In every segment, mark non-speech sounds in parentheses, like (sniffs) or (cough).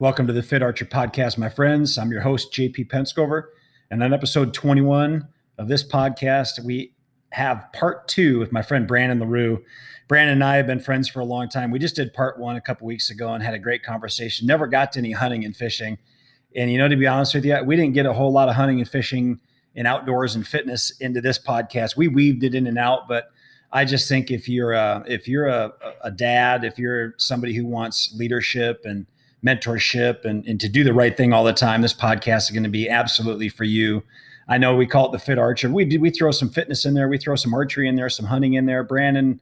Welcome to the Fit Archer podcast, my friends. I'm your host, JP Penscover. And on episode 21 of this podcast, we have part two with my friend Brandon LaRue. Brandon and I have been friends for a long time. We just did part one a couple weeks ago and had a great conversation. Never got to any hunting and fishing. And, you know, to be honest with you, we didn't get a whole lot of hunting and fishing and outdoors and fitness into this podcast. We weaved it in and out, but I just think if you're a if you're a, a dad, if you're somebody who wants leadership and mentorship and, and to do the right thing all the time, this podcast is going to be absolutely for you. I know we call it the Fit Archer. We we throw some fitness in there, we throw some archery in there, some hunting in there. Brandon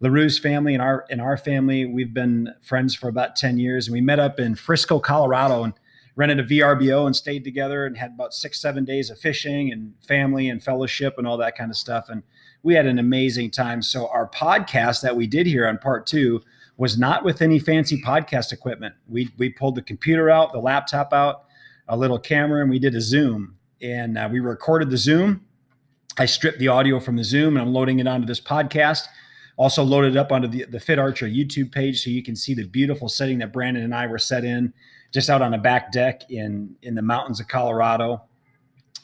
LaRue's family and our and our family, we've been friends for about 10 years. And we met up in Frisco, Colorado and rented a VRBO and stayed together and had about six, seven days of fishing and family and fellowship and all that kind of stuff. And we had an amazing time. So our podcast that we did here on part two was not with any fancy podcast equipment. We we pulled the computer out, the laptop out, a little camera, and we did a Zoom. And uh, we recorded the Zoom. I stripped the audio from the Zoom, and I'm loading it onto this podcast. Also loaded up onto the, the Fit Archer YouTube page, so you can see the beautiful setting that Brandon and I were set in, just out on a back deck in in the mountains of Colorado,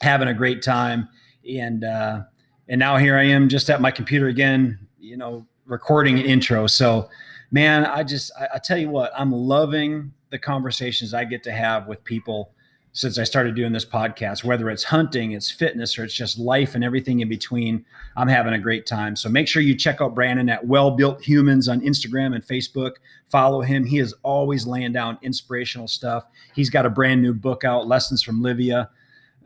having a great time. And uh, and now here I am just at my computer again, you know, recording an intro. So, man, I just, I, I, tell you what, I'm loving the conversations I get to have with people since I started doing this podcast, whether it's hunting, it's fitness, or it's just life and everything in between. I'm having a great time. So make sure you check out Brandon at Well Built Humans on Instagram and Facebook. Follow him. He is always laying down inspirational stuff. He's got a brand new book out, Lessons from Livia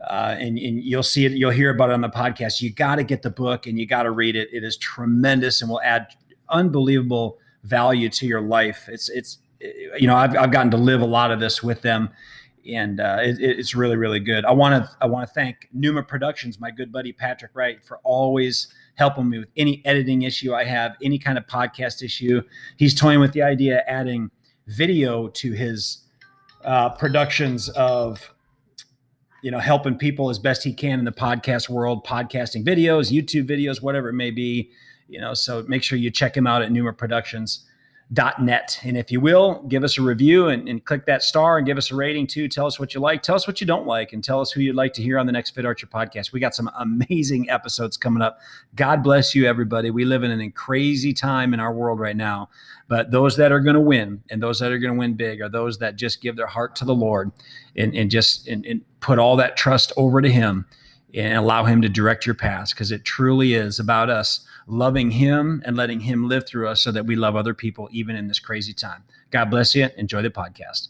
uh, and, and you'll see it, you'll hear about it on the podcast. You got to get the book and you got to read it. It is tremendous and will add unbelievable value to your life. It's, it's, you know, I've, I've gotten to live a lot of this with them and uh, it, it's really, really good. I want to, I want to thank Pneuma Productions, my good buddy Patrick Wright, for always helping me with any editing issue I have, any kind of podcast issue. He's toying with the idea adding video to his uh, productions of you know, helping people as best he can in the podcast world, podcasting videos, YouTube videos, whatever it may be. You know, so make sure you check him out at Pneuma Productions net. And if you will, give us a review and, and, click that star and give us a rating too. Tell us what you like. Tell us what you don't like and tell us who you'd like to hear on the next Fit Archer podcast. We got some amazing episodes coming up. God bless you, everybody. We live in an crazy time in our world right now. But those that are going to win and those that are going to win big are those that just give their heart to the Lord and, and just and, and put all that trust over to Him and allow Him to direct your paths because it truly is about us loving Him and letting Him live through us so that we love other people even in this crazy time. God bless you. Enjoy the podcast.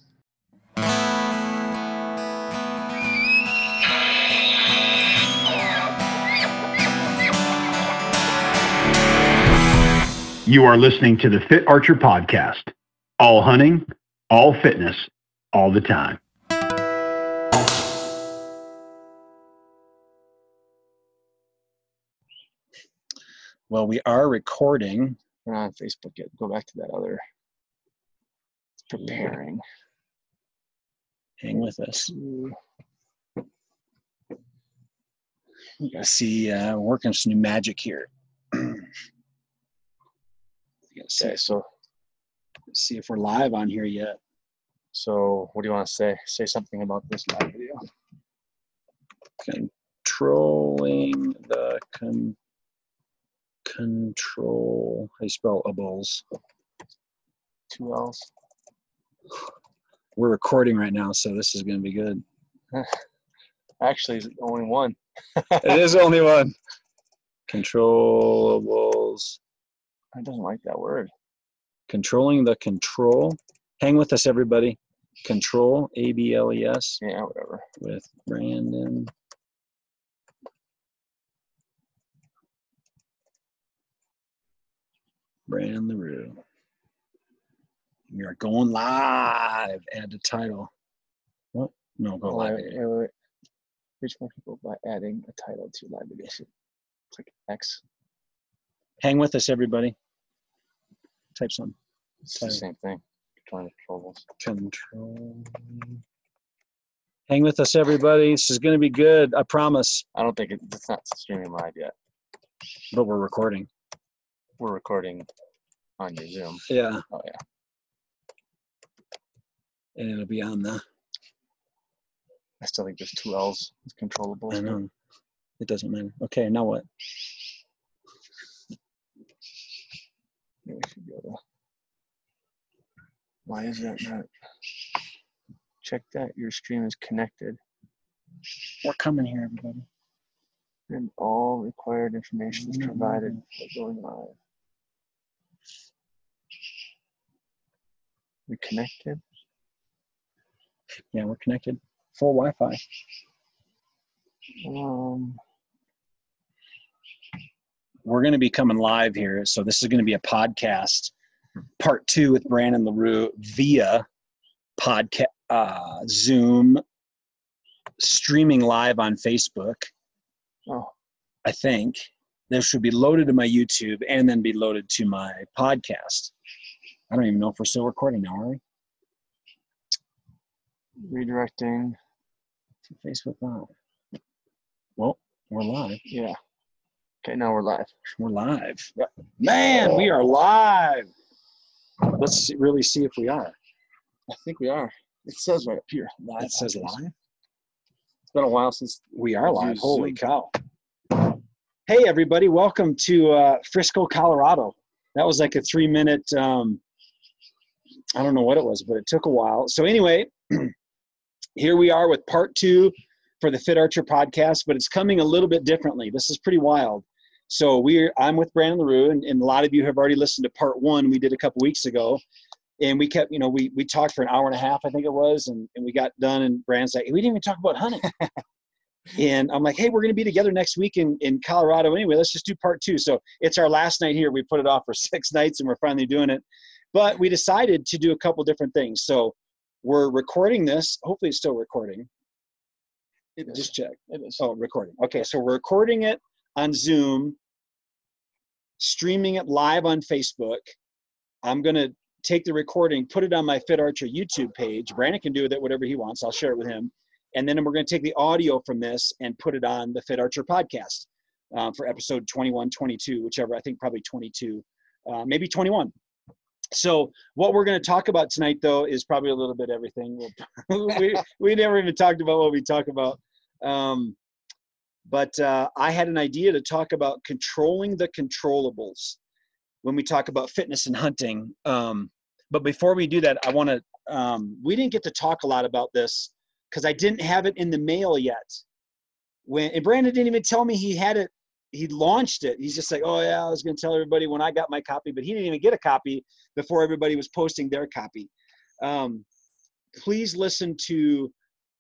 You are listening to the Fit Archer Podcast. All hunting, all fitness, all the time. Well, we are recording. We're not on Facebook yet. Go back to that other. It's preparing. Hang with us. You gotta see, uh, working some new magic here. (clears throat) you gotta see, okay, so see if we're live on here yet. So, what do you want to say? Say something about this live video. Controlling the con control. I you spell ables? Two L's. We're recording right now, so this is going to be good. (laughs) Actually, it's only one. it is (laughs) only one. Controllables. I don't like that word. Controlling the control. Hang with us, everybody. Control, A B L E S. Yeah, whatever. With Brandon Brandon LaRue. We are going live. Add the title. What? No, go live. Wait, wait, wait. Reach more people by adding a title to live video. Click X. Hang with us, everybody. Type some. It's the same thing. Control. Control. Hang with us, everybody. This is going to be good. I promise. I don't think it, it's not streaming live yet. But we're recording we're recording on your Zoom. Yeah. Oh yeah. and it'll be on the. I still think there's two L's. It's controllable. I know. It doesn't matter. Okay, now what? We should be able to. Why is that not? Check that your stream is connected We're coming here, everybody. and all required information is mm-hmm. provided for going live. We connected? Yeah, we're connected. Full Wi-Fi. Um, We're going to be coming live here, so this is going to be a podcast, part two with Brandon LaRue via podcast, uh, Zoom, streaming live on Facebook. oh, I think this should be loaded to my YouTube and then be loaded to my podcast. I don't even know if we're still recording now, are we? redirecting. To Facebook Live. Well, we're live. Yeah. Okay, now we're live. We're live. Man, we are live. Let's really see if we are. I think we are. It says right up here. Live. It says live. It's been a while since We are live. Holy cow. Hey, everybody. Welcome to uh, Frisco, Colorado. That was like a three minute, um, I don't know what it was, but it took a while. So, anyway, (clears throat) here we are with part two for the Fit Archer podcast, but it's coming a little bit differently. This is pretty wild. So, we're, I'm with Brandon LaRue, and, and a lot of you have already listened to part one we did a couple weeks ago. And we kept, you know, we, we talked for an hour and a half, I think it was, and, and we got done. And Brandon's like, we didn't even talk about hunting. (laughs) And I'm like, hey, we're going to be together next week in, in Colorado anyway. Let's just do part two. So it's our last night here. We put it off for (laughs) six nights and we're finally doing it. But we decided to do a couple different things. So we're recording this. Hopefully, it's still recording. it is. Just check. It is. Oh, recording. Okay, so we're recording it on Zoom, streaming it live on Facebook. I'm going to take the recording, put it on my Fit Archer YouTube page. Brandon can do with it whatever he wants. I'll share it with him. And then we're going to take the audio from this and put it on the Fit Archer podcast uh, for episode 21, 22, whichever, I think probably 22, uh, maybe 21. So what we're going to talk about tonight, though, is probably a little bit everything. (laughs) we, we never even talked about what we talk about. Um, but uh, I had an idea to talk about controlling the controllables when we talk about fitness and hunting. Um, but before we do that, I want to. Um, we didn't get to talk a lot about this because I didn't have it in the mail yet. When and Brandon didn't even tell me he had it. He launched it. He's just like, "Oh yeah, I was going to tell everybody when I got my copy," but he didn't even get a copy before everybody was posting their copy. Um, please listen to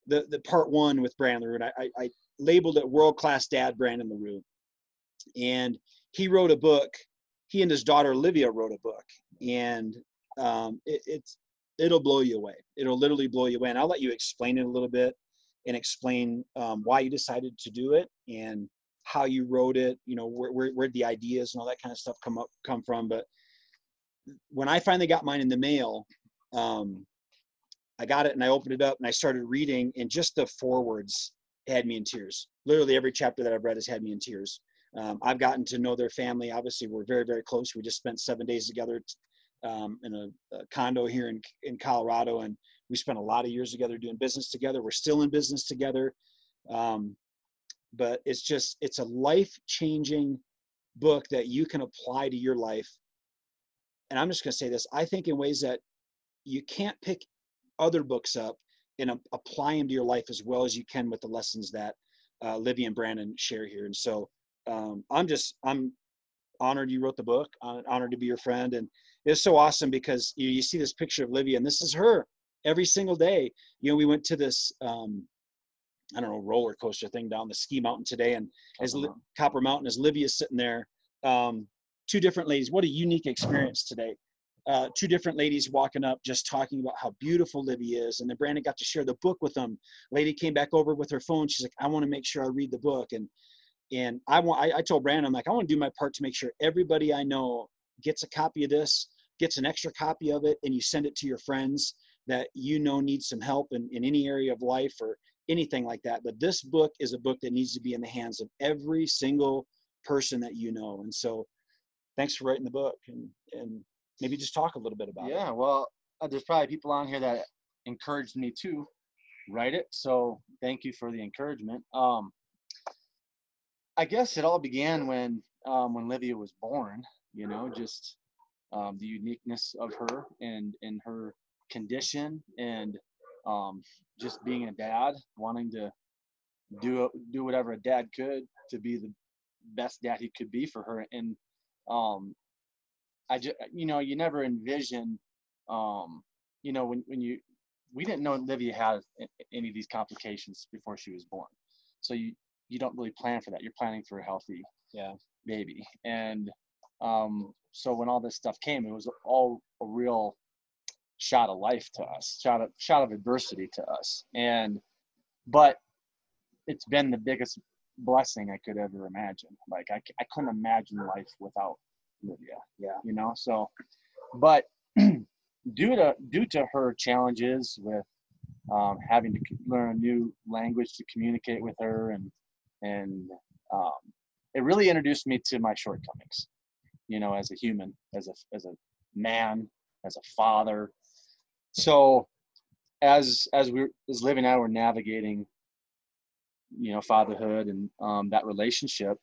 the the part one with Brandon LaRue. I, I, I labeled it "World Class Dad Brandon LaRue," and he wrote a book. He and his daughter Olivia wrote a book, and um, it, it's it'll blow you away. It'll literally blow you away. And I'll let you explain it a little bit and explain um, why you decided to do it and how you wrote it. You know where where where the ideas and all that kind of stuff come up come from. But when I finally got mine in the mail, um, I got it and I opened it up and I started reading, and just the forewords had me in tears. Literally every chapter that I've read has had me in tears. Um, I've gotten to know their family. Obviously, we're very, very close. We just spent seven days together um, in a, a condo here in in Colorado, and we spent a lot of years together doing business together. We're still in business together, um, but it's just it's a life changing book that you can apply to your life. And I'm just going to say this: I think in ways that you can't pick other books up and apply them to your life as well as you can with the lessons that uh, Livy and Brandon share here. And so um, I'm just I'm honored you wrote the book. hon- Honored to be your friend, and it's so awesome because you, you see this picture of Livy, and this is her every single day. You know, we went to this um, I don't know roller coaster thing down the ski mountain today, and as Li- Copper Mountain, as Livy is sitting there, um, two different ladies. What a unique experience today. Uh, two different ladies walking up, just talking about how beautiful Livy is, and then Brandon got to share the book with them. Lady came back over with her phone. She's like, "I want to make sure I read the book," and and I want. I, I told Brandon, I'm like, I want to do my part to make sure everybody I know gets a copy of this, gets an extra copy of it, and you send it to your friends that you know need some help in, in any area of life or anything like that. But this book is a book that needs to be in the hands of every single person that you know. And so thanks for writing the book and, and maybe just talk a little bit about it. Yeah, well, uh, there's probably people on here that encouraged me to write it. So thank you for the encouragement. Um, I guess it all began when um, when Livia was born. You know, just um, the uniqueness of her and and her condition and um, just being a dad, wanting to do do whatever a dad could to be the best dad he could be for her. And um, I just you know you never envision um, you know when when you we didn't know Livia had any of these complications before she was born, so you you don't really plan for that. You're planning for a healthy Yeah. baby. And um, so when all this stuff came, it was all a real shot of life to us, shot of shot of adversity to us. And but it's been the biggest blessing I could ever imagine. Like I, I couldn't imagine life without Livia. Yeah. You know, so but (clears throat) due to due to her challenges with um, having to learn a new language to communicate with her and and um, it really introduced me to my shortcomings you know as a human as a as a man as a father so as as we're as living out we're navigating you know fatherhood and um, that relationship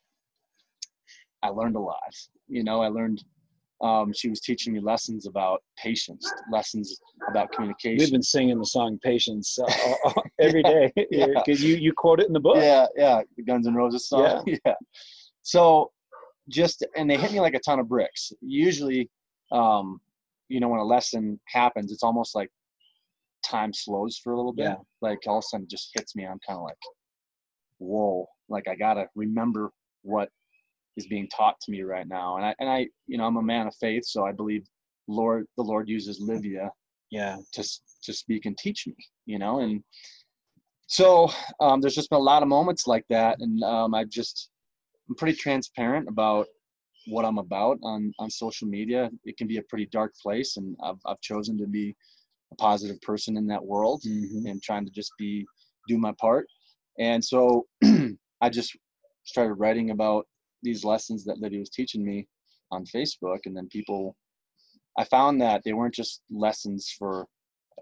i learned a lot you know i learned um, she was teaching me lessons about patience lessons about communication We've been singing the song "Patience" uh, (laughs) uh, every day Yeah. (laughs) because you you quote it in the book. Yeah, yeah, the Guns N' Roses song. Yeah. (laughs) So just and they hit me like a ton of bricks. Usually, um, you know, when a lesson happens, it's almost like time slows for a little bit. Yeah. Like all of a sudden it just hits me. I'm kind of like, whoa, like I gotta remember what is being taught to me right now. And I and I, you know, I'm a man of faith, so I believe Lord the Lord uses Livia Yeah. to to speak and teach me you know and so um, there's just been a lot of moments like that and um, i just i'm pretty transparent about what i'm about on on social media. It can be a pretty dark place and i've, I've chosen to be a positive person in that world Mhm. and trying to just be do my part. And so (clears throat) i just started writing about these lessons that livia was teaching me on facebook and then people i found that they weren't just lessons for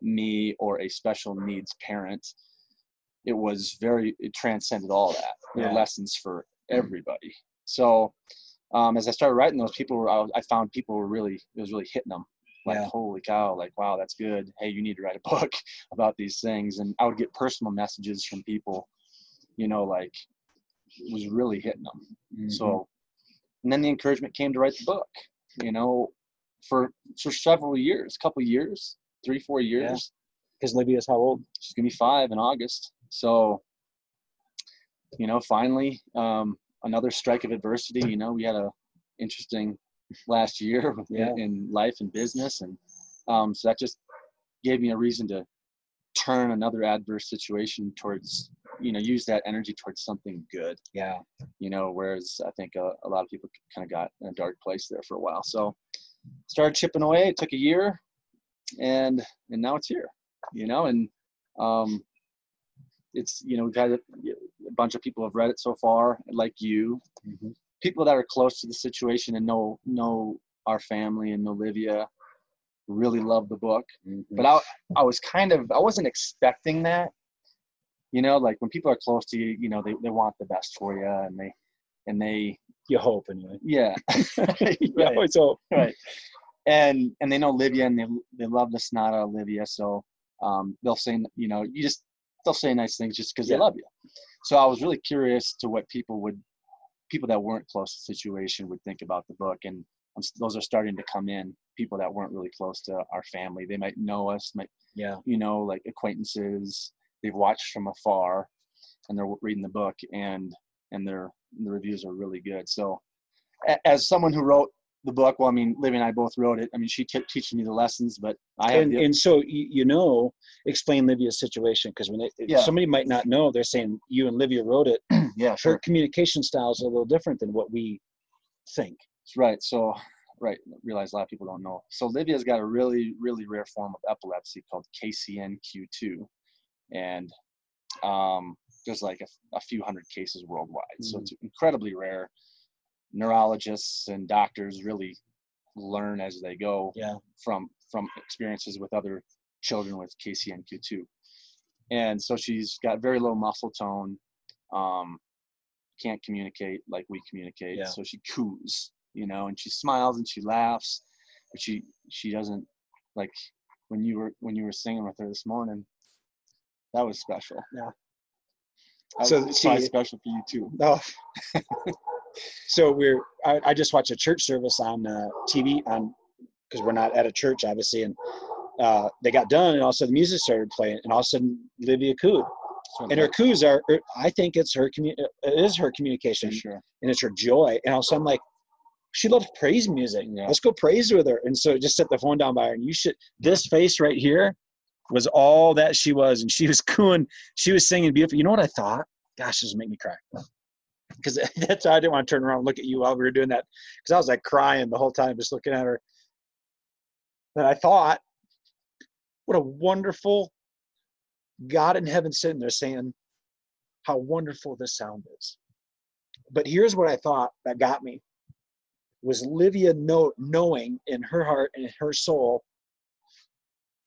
me or a special needs parent. It was very it transcended all that. Yeah. were lessons for everybody. So um, as i started writing those people were I, I found people were really it was really hitting them. Like Yeah. holy cow like wow that's good. Hey you need to write a (laughs) book about these things. And i would get personal messages from people you know like it was really hitting them. Mhm. so and then the encouragement came to write the book you know for for several years a couple years three four years. Because Livia's how old? she's gonna be five in august. So you know finally um another strike of adversity you know we had a interesting last year (laughs) Yeah. in life and business and um so that just gave me a reason to turn another adverse situation towards you know use that energy towards something good Yeah. you know whereas i think a, a lot of people kind of got in a dark place there for a while so started chipping away it took a year and and now it's here you know and um it's you know we've had bunch of people have read it so far like you Mhm. people that are close to the situation and know know our family and know Livia really love the book Mhm. but I, I was kind of i wasn't expecting that you know like when people are close to you you know they, they want the best for you and they and they you hope anyway. yeah (laughs) You right, always hope. right and and they know livia and they, they love the snot out of livia so um they'll say you know you just they'll say nice things just because Yeah. they love you so i was really curious to what people would people that weren't close to the situation would think about the book and those are starting to come in people that weren't really close to our family they might know us might Yeah. you know, like acquaintances they've watched from afar, and they're reading the book, and and their the reviews are really good. So, as someone who wrote the book, well, I mean, Livy and I both wrote it. I mean, she kept teaching me the lessons, but I And, the, and so you, know, explain Livia's situation because when they, Yeah. somebody might not know, they're saying you and Livia wrote it. (clears throat) yeah, Her sure, communication styles are a little different than what we think. right. So, right, realize a lot of people don't know. So, Livia's got a really, really rare form of epilepsy called KCNQ2, and um, there's like a, a few hundred cases worldwide. So it's incredibly rare. Neurologists and doctors really learn as they go Yeah. from from experiences with other children with KCNQ2. And so she's got very low muscle tone, um, can't communicate like we communicate. Yeah. So she coos, you know, and she smiles and she laughs, but she she doesn't like when you were when you were singing with her this morning. That was special. Yeah. That So was probably she- special for you too. Oh. (laughs) so we're I, I just watched a church service on uh, TV on because we're not at a church obviously, and uh, they got done, and all of a sudden the music started playing, and all of a sudden Livia cooed, and her coos are er, I think it's her commu- it is her communication, sure. and it's her joy, and all of a sudden I'm like. She loves praise music. Yeah. Let's go praise with her. And so just set the phone down by her. And you should. This face right here was all that she was, and she was (laughs) cooing. She was singing beautiful. You know what I thought? Gosh, this is making me cry because (laughs) that's why I didn't want to turn around and look at you while we were doing that because I was like crying the whole time just looking at her. And I thought, what a wonderful God in heaven sitting there saying how wonderful this sound is. But here's what I thought that got me was Livia know, knowing in her heart and in her soul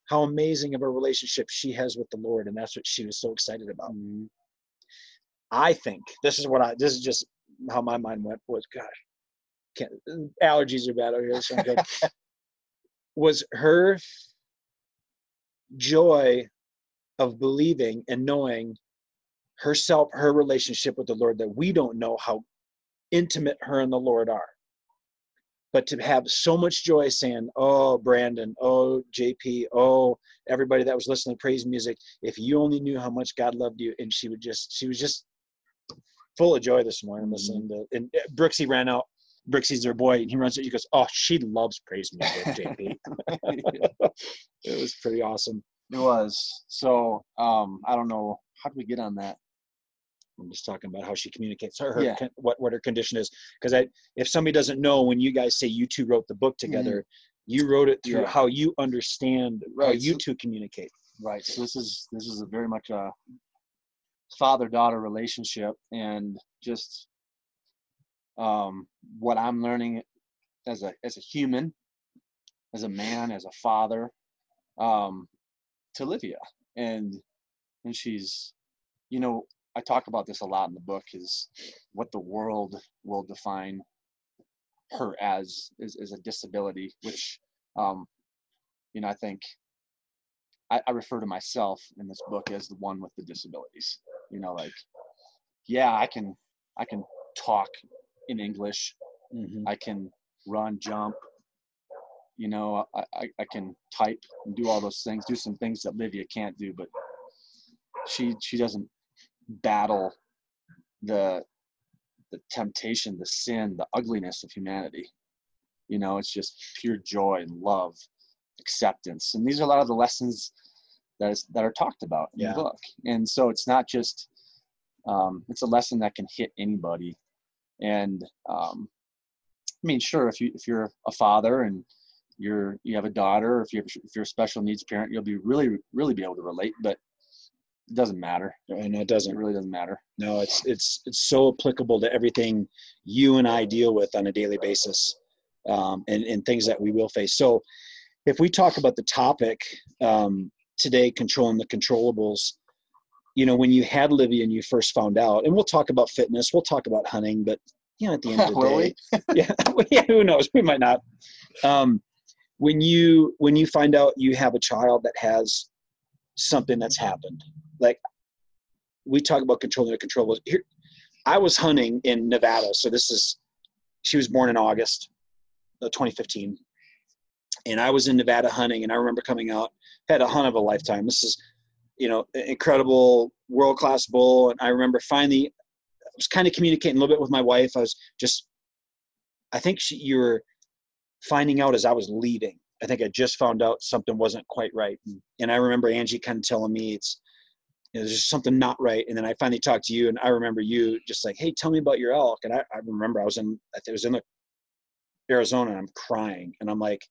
how amazing of a relationship she has with the Lord, and that's what she was so excited about. Mhm. I think this is what I this is just how my mind went was gosh can't allergies are bad over here so I'm good. (laughs) was her joy of believing and knowing herself her relationship with the Lord that we don't know how intimate her and the Lord are but to have so much joy saying oh Brandon oh JP oh everybody that was listening to praise music if you only knew how much God loved you and she would just she was just full of joy this morning listening to and uh, Brooksy ran out Brooksy's their boy and he runs it he goes oh she loves praise music (laughs) JP (laughs) it was pretty awesome It was. So um, I don't know. How did we get on that? I'm just talking about how she communicates her, her Yeah. con- what what her condition is because I if somebody doesn't know when you guys say you two wrote the book together you wrote it through Mm-hmm. Yeah. how you understand how you two communicate Right. So this is this is a very much a father daughter relationship, and just um, what I'm learning as a as a human, as a man, as a father, um, to Livia, and and she's, you know, I talk about this a lot in the book is what the world will define her as is, is a disability, which um, you know I think I, I refer to myself in this book as the one with the disabilities. You know, like, yeah, I can I can talk in English. Mm-hmm. I can run, jump. You know, I, I, I can type and do all those things, do some things that Livia can't do, but she she doesn't battle the the temptation, the sin, the ugliness of humanity. You know, it's just pure joy and love, acceptance. And these are a lot of the lessons that is that are talked about in Yeah. the book. And so it's not just um, it's a lesson that can hit anybody. And um, I mean, sure, if you if you're a father and you're you have a daughter, or if you're if you're a special needs parent, you'll be really really be able to relate. But it doesn't matter. and it It doesn't It really doesn't matter. no it's it's it's so applicable to everything you and i deal with on a daily basis um, and, and things that we will face so if we talk about the topic um, today controlling the controllables you know when you had livia and you first found out and we'll talk about fitness we'll talk about hunting but you know at the end of the (laughs) day (laughs) yeah, (laughs) yeah, who knows? We might not. Um, when you when you find out you have a child that has something that's happened, like we talk about controlling the controllables. Here, I was hunting in Nevada, so this is she was born in August of 2015, and I was in Nevada hunting, and I remember coming out had a hunt of a lifetime. This is you know incredible world class bull, and I remember finally I was kind of communicating a little bit with my wife. I was just I think she, you were finding out as I was leaving. I think I just found out something wasn't quite right, and, I remember Angie kind of telling me it's you know, there's just something not right. And then I finally talked to you, and I remember you just like, "Hey, tell me about your elk." And I, I remember I was in I was in the Arizona, and I'm crying, and I'm like,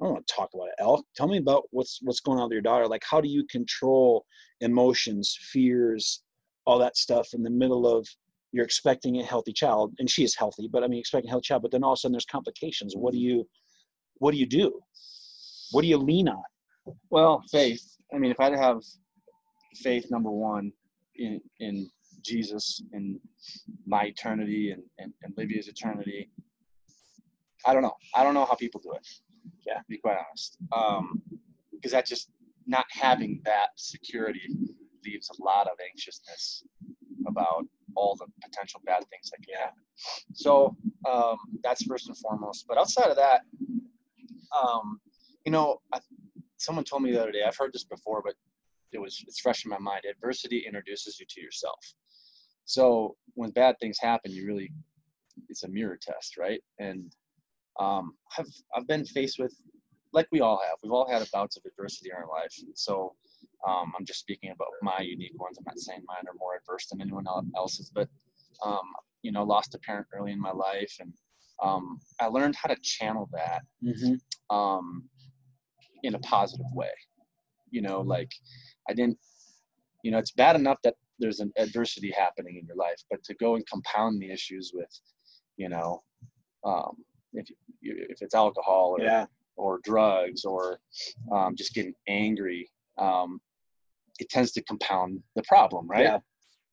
"I don't want to talk about it, elk. Tell me about what's what's going on with your daughter. Like, how do you control emotions, fears, all that stuff in the middle of you're expecting a healthy child and she is healthy but i mean expecting a healthy child but then all of a sudden there's complications what do you what do you do what do you lean on Well, faith. I mean, if I have faith, number one, in in Jesus and my eternity and, and, and Livia's eternity, I don't know. I don't know how people do it. Yeah, to be quite honest. Um, because that just not having that security leaves a lot of anxiousness about all the potential bad things that can happen. So um, that's first and foremost. But outside of that, um, you know, I, someone told me the other day. I've heard this before, but it was it's fresh in my mind. Adversity introduces you to yourself. So when bad things happen, you really it's a mirror test, right? And um, I've I've been faced with, like we all have. We've all had bouts of adversity in our life. So um, I'm just speaking about my unique ones. I'm not saying mine are more adverse than anyone else's, but um, you know, lost a parent early in my life, and um, I learned how to channel that Mm-hmm. um, in a positive way. You know, like I didn't, you know, it's bad enough that there's an adversity happening in your life, but to go and compound the issues with, you know, um, if if it's alcohol or Yeah. or drugs or um, just getting angry, um, it tends to compound the problem, right? Yeah.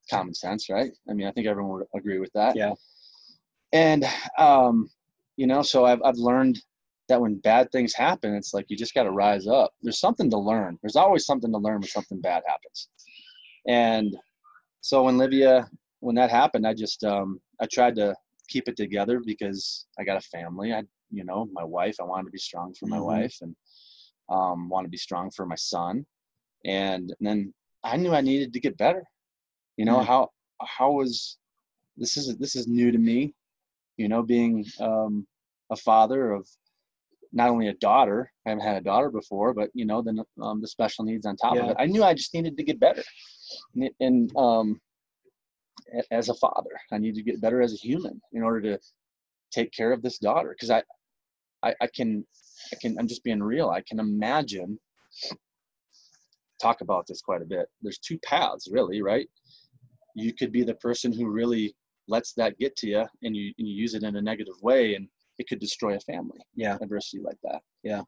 Common sense, right? I mean, I think everyone would agree with that. Yeah. And um, you know, so I've I've learned that when bad things happen, it's like you just got to rise up. There's something to learn. There's always something to learn when something bad happens. And so when Livia, when that happened, I just um, I tried to keep it together because I got a family. I, you know, my wife. I wanted to be strong for my Mhm. wife and um, want to be strong for my son. And, then I knew I needed to get better. You know how how was this is this is new to me. You know, being um, a father of not only a daughter. I haven't had a daughter before, but you know, then um, the special needs on top Yeah. of it. I knew I just needed to get better, and, and um, as a father, I need to get better as a human in order to take care of this daughter. Because I, I, I can, I can. I'm just being real. I can imagine. Talk about this quite a bit. There's two paths, really, right? You could be the person who really lets that get to you, and you and you use it in a negative way, and it could destroy a family Yeah. adversity like that. Yeah.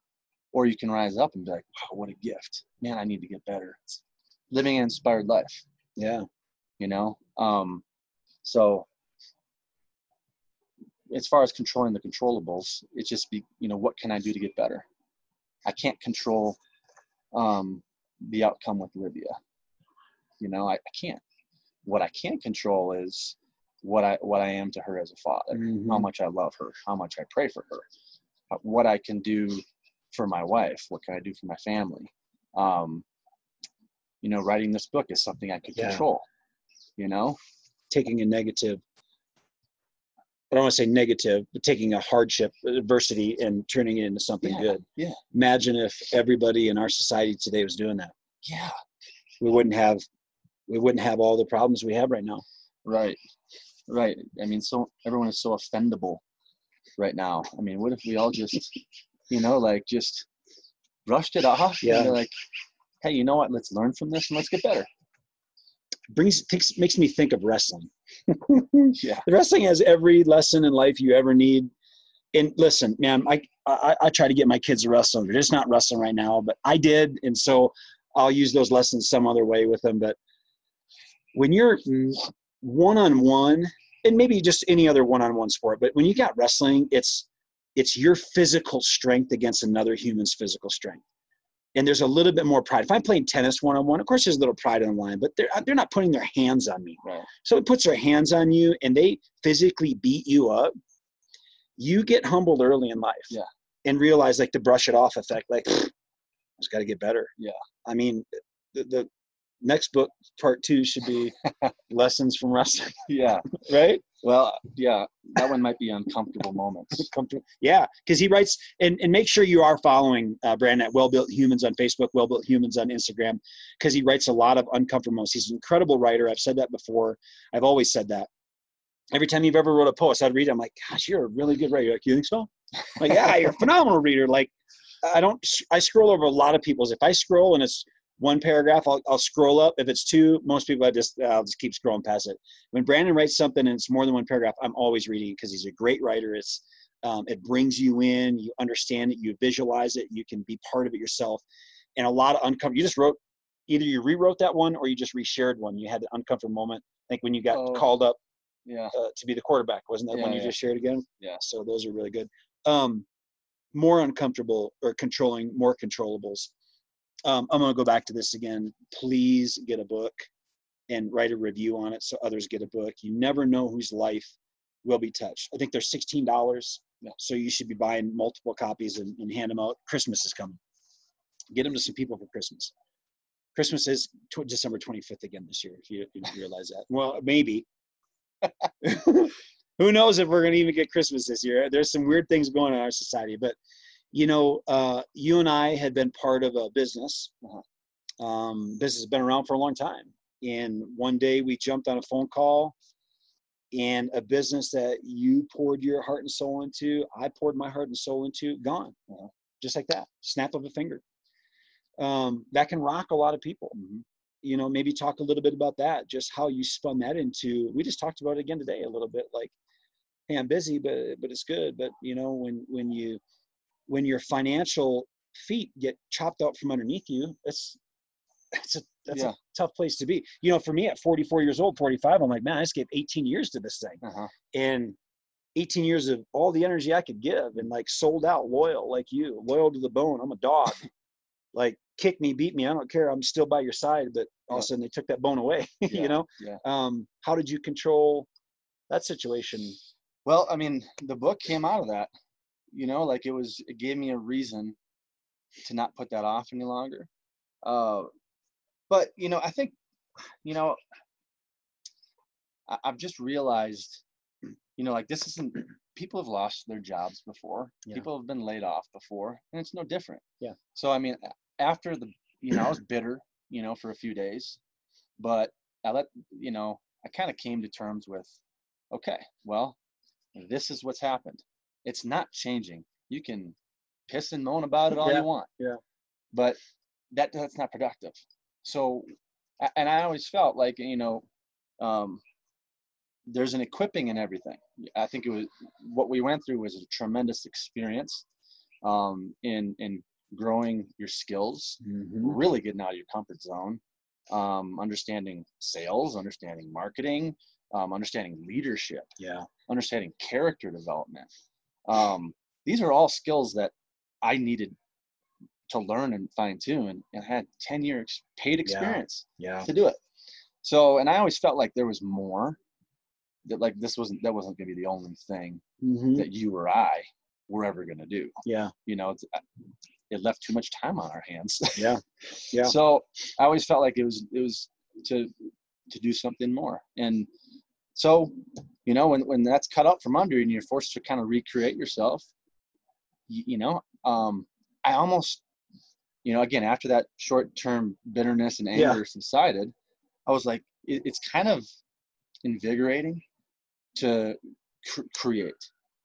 Or you can rise up and be like, wow, what a gift. Man, I need to get better. It's living an inspired life, Yeah. you know? Um, so as far as controlling the controllables, it's just be, you know, what can I do to get better? I can't control um, the outcome with Livia. You know, I, I can't. What I can control is what I what I am to her as a father Mhm. how much I love her, how much I pray for her, uh, what I can do for my wife, what can I do for my family. Um, you know, writing this book is something I could Yeah. control. You know, Taking a negative. I don't want to say negative, but taking a hardship, adversity, and turning it into something Yeah, good. yeah. Imagine if everybody in our society today was doing that. yeah, We wouldn't have, we wouldn't have all the problems we have right now. right, right. I mean, so everyone is so offendable right now. I mean, what if we all just, you know, like just brushed it off? Yeah. like, hey, you know what? Let's learn from this and let's get better. Brings thinks, makes me think of wrestling. (laughs) Yeah. Wrestling has every lesson in life you ever need. And listen, man, I, I I try to get my kids to wrestle. They're just not wrestling right now, but I did, and so I'll use those lessons some other way with them. But when you're one on one, and maybe just any other one on one sport, but when you got wrestling, it's it's your physical strength against another human's physical strength. And there's a little bit more pride. If I'm playing tennis one on one, of course there's a little pride on the line, but they're uh, they're not putting their hands on me. Right. So it puts their hands on you and they physically beat you up. You get humbled early in life. Yeah. And realize like the brush it off effect, like I just got to get better. Yeah. I mean, the, the next book, part two, should be (laughs) lessons from wrestling, Yeah. (laughs) right? Well, yeah, that one might be uncomfortable moments. Yeah, because he writes, and, and make sure you are following uh, Brandon at Well Built Humans on Facebook, Well Built Humans on Instagram, because he writes a lot of uncomfortable moments. He's an incredible writer. I've said that before. I've always said that. Every time you've ever wrote a post, I'd read it. I'm like, gosh, you're a really good writer. You're like, you think so? I'm like, yeah, you're a phenomenal reader. Like, I don't, I scroll over a lot of people's. If I scroll and it's one paragraph, I'll, I'll scroll up. If it's two, most people I just, I'll just keep scrolling past it. When Brandon writes something and it's more than one paragraph, I'm always reading because he's a great writer. It's, um, it brings you in, you understand it, you visualize it, you can be part of it yourself. and a lot of uncomfortable. You just wrote either you rewrote that one or you just reshared one. You had an uncomfortable moment. I think when you got Oh. called up Yeah. uh, to be the quarterback, wasn't that Yeah, one you yeah. just shared again? Yeah. So those are really good. Um, more uncomfortable or controlling, more controllables. Um, I'm gonna go back to this again. Please get a book and write a review on it so others get a book. You never know whose life will be touched. I think they're sixteen dollars, Yeah. so you should be buying multiple copies and, and hand them out. Christmas is coming. Get them to some people for Christmas. Christmas is tw- December 25th again this year. If you, you realize that, well, maybe. (laughs) Who knows if we're going to even get Christmas this year? There's some weird things going on in our society, but you know, uh, you and I had been part of a business. Um, business has been around for a long time, and one day we jumped on a phone call, and a business that you poured your heart and soul into, I poured my heart and soul into, gone, just like that, snap of a finger. Um, that can rock a lot of people you know maybe talk a little bit about that just how you spun that into we just talked about it again today a little bit like hey i'm busy but but it's good but you know when when you when your financial feet get chopped out from underneath you that's that's a that's Yeah. a tough place to be you know for me at 44 years old 45 i'm like man i just gave 18 years to this thing Uh-huh. and 18 years of all the energy I could give and like sold out, loyal like you, loyal to the bone. I'm a dog. (laughs) like kick me, beat me, I don't care. I'm still by your side. But all of a sudden they took that bone away. (laughs) Yeah, you know. yeah. Um, how did you control that situation? Well, I mean, the book came out of that. You know, like it was, it gave me a reason to not put that off any longer. Uh, but you know, I think, you know, I, I've just realized, you know, like this isn't. People have lost their jobs before. Yeah. People have been laid off before, and it's no different. Yeah. So I mean, after the, you know, I was bitter, you know, for a few days, but I let, you know, I kind of came to terms with, okay, well, this is what's happened. It's not changing. You can piss and moan about it all Yeah, you want. yeah. But that that's not productive. So, and I always felt like you know, um, there's an equipping in everything. I think it was what we went through was a tremendous experience um, in in growing your skills, really getting out of your comfort zone, um, understanding sales, understanding marketing, um, understanding leadership Yeah. understanding character development. Um, these are all skills that I needed to learn and fine tune, and, had 10 years paid experience Yeah. to do it. So, and I always felt like there was more. That like this wasn't that wasn't going to be the only thing Mhm. that you or I were ever going to do. Yeah. You know, uh, it left too much time on our hands. (laughs) Yeah. Yeah. So I always felt like it was it was to to do something more. And so, you know, when when that's cut out from under you and you're forced to kind of recreate yourself, you, you know, um, I almost, you know, again after that short-term bitterness and Yeah. anger subsided, I was like, it, it's kind of invigorating to cr- create.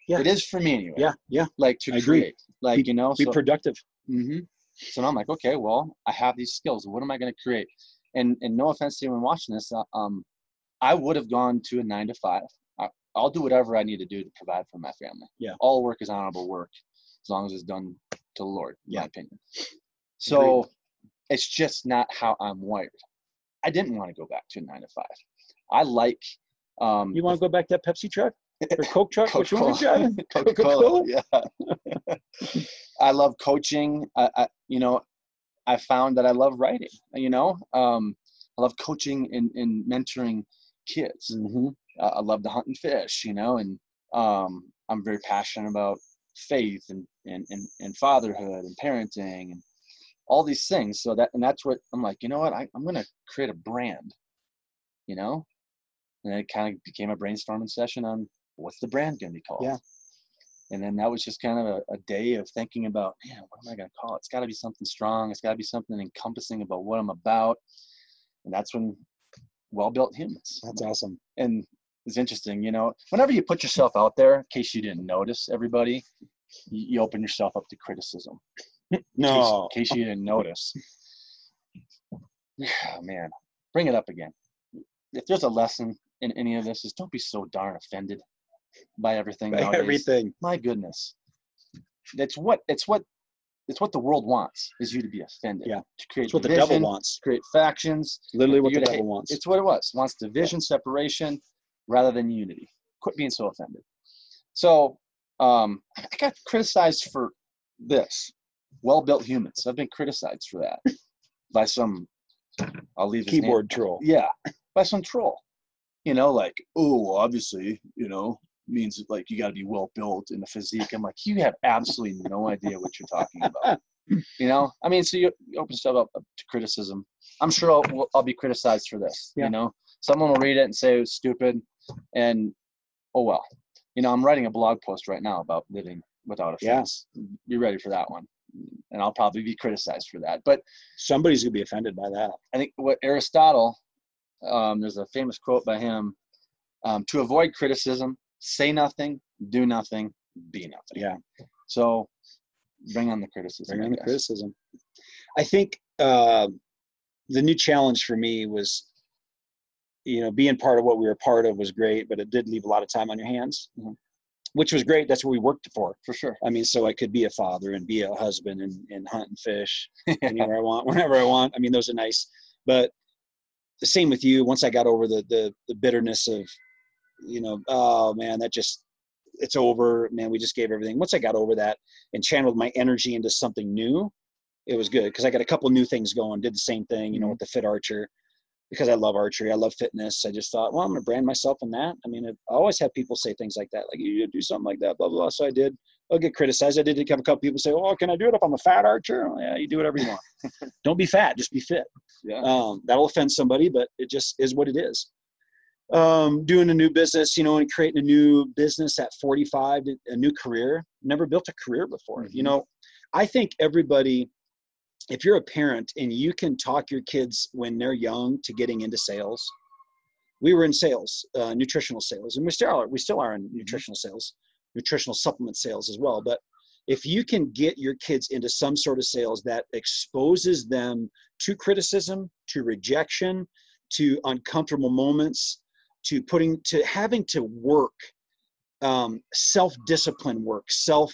Yeah. It is for me anyway. Yeah. Yeah. Like to I agree. create, like you know, Be so, productive. hmm So now I'm like, okay, well, I have these skills. What am I going to create? And and no offense to anyone watching this, uh, um, I would have gone to a nine to five. I'll do whatever I need to do to provide for my family. Yeah. All work is honorable work, as long as it's done to the Lord. In Yeah. my opinion. So it's just not how I'm wired. I didn't want to go back to a nine to five. I like. Um, You want to go back to that Pepsi truck or (laughs) Coke truck? Which one Coca-Cola. driving? (laughs) Coca-Cola. Yeah. (laughs) I love coaching. I, I, you know, I found that I love writing. You know, um, I love coaching and, and mentoring kids. Mm-hmm. Uh, I love to hunt and fish. You know, and um, I'm very passionate about faith and, and and and fatherhood and parenting and all these things. So that and that's what I'm like. You know what? I, I'm gonna create a brand. You know, and it kind of became a brainstorming session on what's the brand gonna be called. Yeah. And then that was just kind of a, a day of thinking about, man, what am I going to call it? It's got to be something strong. It's got to be something encompassing about what I'm about. And that's when well built humans. That's awesome. And it's interesting, you know, whenever you put yourself out there, in case you didn't notice, everybody, you, you open yourself up to criticism. (laughs) In case- No. In case you didn't notice. Yeah, man, bring it up again. If there's a lesson in any of this, is don't be so darn offended by everything. nowadays Everything. my goodness it's what it's what it's what the world wants is you to be offended. Yeah. To create It's what the devil wants. create factions. Literally what the devil hate. wants. It's what it was. Wants division, separation, rather than unity. Quit being so offended. So um, I got criticized for this. Well-built humans. I've been criticized for that (laughs) by some. I'll leave his name- Keyboard troll. yeah, by some troll. You know, like, oh, obviously, you know, means like you got to be well built in the physique. I'm like, you have absolutely no idea what you're talking about. You know, I mean, so you, you open stuff up to criticism. I'm sure I'll, we'll- I'll be criticized for this. Yeah. You know, someone will read it and say it was stupid, and oh well. You know, I'm writing a blog post right now about living without a Yeah. fence. Be ready for that one, and I'll probably be criticized for that. But Somebody's gonna be offended by that. I think what Aristotle, um, there's a famous quote by him: um, "To avoid criticism, say nothing, do nothing, be nothing." Yeah. So, bring on the criticism. Bring on the criticism. I think uh, the new challenge for me was, you know, being part of what we were part of was great, but it did leave a lot of time on your hands, Mhm. which was great. That's what we worked for. for sure. I mean, so I could be a father and be a husband and, and hunt and fish (laughs) anywhere I want, whenever I want. I mean, those are nice. But the same with you. Once I got over the the, the bitterness of, you know, oh man, that just it's over. Man, we just gave everything. Once I got over that and channeled my energy into something new, it was good because I got a couple new things going. Did the same thing, you know, with the Fit Archer because I love archery. I love fitness. I just thought, well, I'm gonna brand myself in that. I mean, I always have people say things like that, like you to do something like that, blah blah. blah. So I did. I'll get criticized. I did have a couple people say, "Oh, can I do it if I'm a fat archer?" Oh, yeah, you do whatever you want. (laughs) Don't be fat, just be fit. Yeah. Um, that'll offend somebody, but it just is what it is. Um, doing a new business, you know, and creating a new business at 45, a new career. Never built a career before. You Mhm. know, I think everybody, if you're a parent and you can talk your kids when they're young to getting into sales, we were in sales, uh, nutritional sales, and we still are. We still are in nutritional sales, nutritional supplement sales as well. But if you can get your kids into some sort of sales that exposes them to criticism, to rejection, to uncomfortable moments, to putting to having to work, um, self-discipline work, self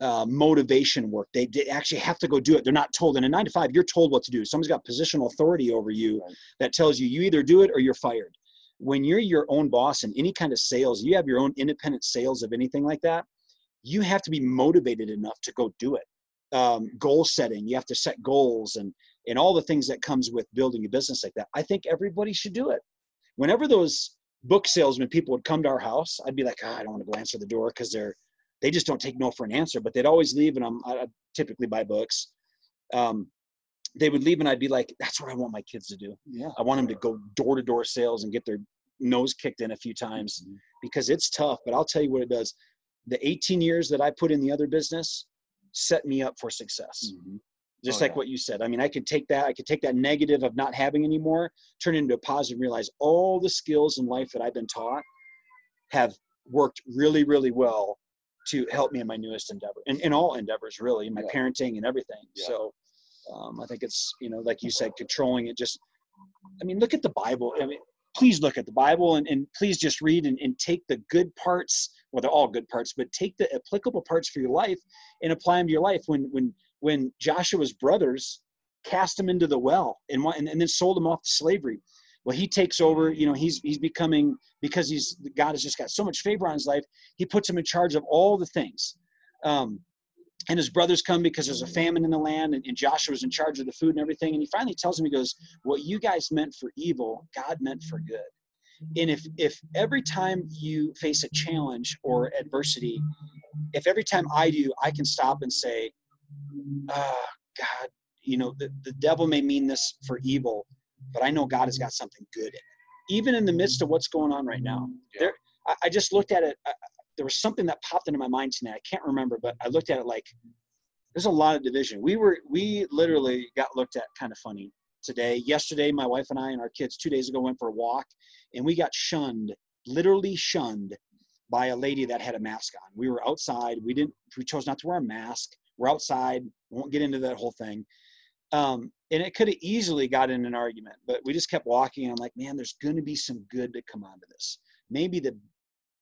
uh, motivation work. They, they actually have to go do it. They're not told. In a nine to five, you're told what to do. Someone's got positional authority over you Right. that tells you you either do it or you're fired. When you're your own boss in any kind of sales, you have your own independent sales of anything like that. You have to be motivated enough to go do it. Um, goal setting, you have to set goals and and all the things that comes with building a business like that. I think everybody should do it. Whenever those book salesmen people would come to our house, I'd be like, "Ah, I don't want to go answer the door because they're they just don't take no for an answer. But they'd always leave, and I'm I typically buy books. Um, they would leave, and I'd be like, "That's what I want my kids to do. Yeah. I want them to go door to door sales and get their nose kicked in a few times Mhm. because it's tough. But I'll tell you what it does. The 18 years that I put in the other business set me up for success. Mhm. Just Oh, like yeah. what you said. I mean, I could take that, I could take that negative of not having anymore, turn it into a positive, and realize all the skills in life that I've been taught have worked really, really well to help me in my newest endeavor and in all endeavors, really, my Yeah. parenting and everything. Yeah. So um, I think it's, you know, like you said, controlling it just, I mean, look at the Bible. I mean, please look at the Bible and, and please just read and, and take the good parts, well, they're all good parts, but take the applicable parts for your life and apply them to your life. When, when, when Joshua's brothers cast him into the well and, and, and then sold him off to slavery. Well, he takes over, you know, he's, he's becoming, because he's, God has just got so much favor on his life, he puts him in charge of all the things. Um, and his brothers come because there's a famine in the land and, and Joshua's in charge of the food and everything. And he finally tells him, he goes, what you guys meant for evil, God meant for good. And if, if every time you face a challenge or adversity, if every time I do, I can stop and say, ah, God, you know, the, the devil may mean this for evil, but I know God has got something good in it. Even in the midst of what's going on right now, Yeah. there, I, I just looked at it. I, there was something that popped into my mind tonight. I can't remember, but I looked at it like there's a lot of division. We were, we literally got looked at kind of funny today. Yesterday, my wife and I and our kids two days ago went for a walk and we got shunned, literally shunned by a lady that had a mask on. We were outside. We didn't, we chose not to wear a mask. We're outside. Won't get into that whole thing. Um, and it could have easily got in an argument, but we just kept walking. And I'm like, man, there's going to be some good to come out of this. Maybe the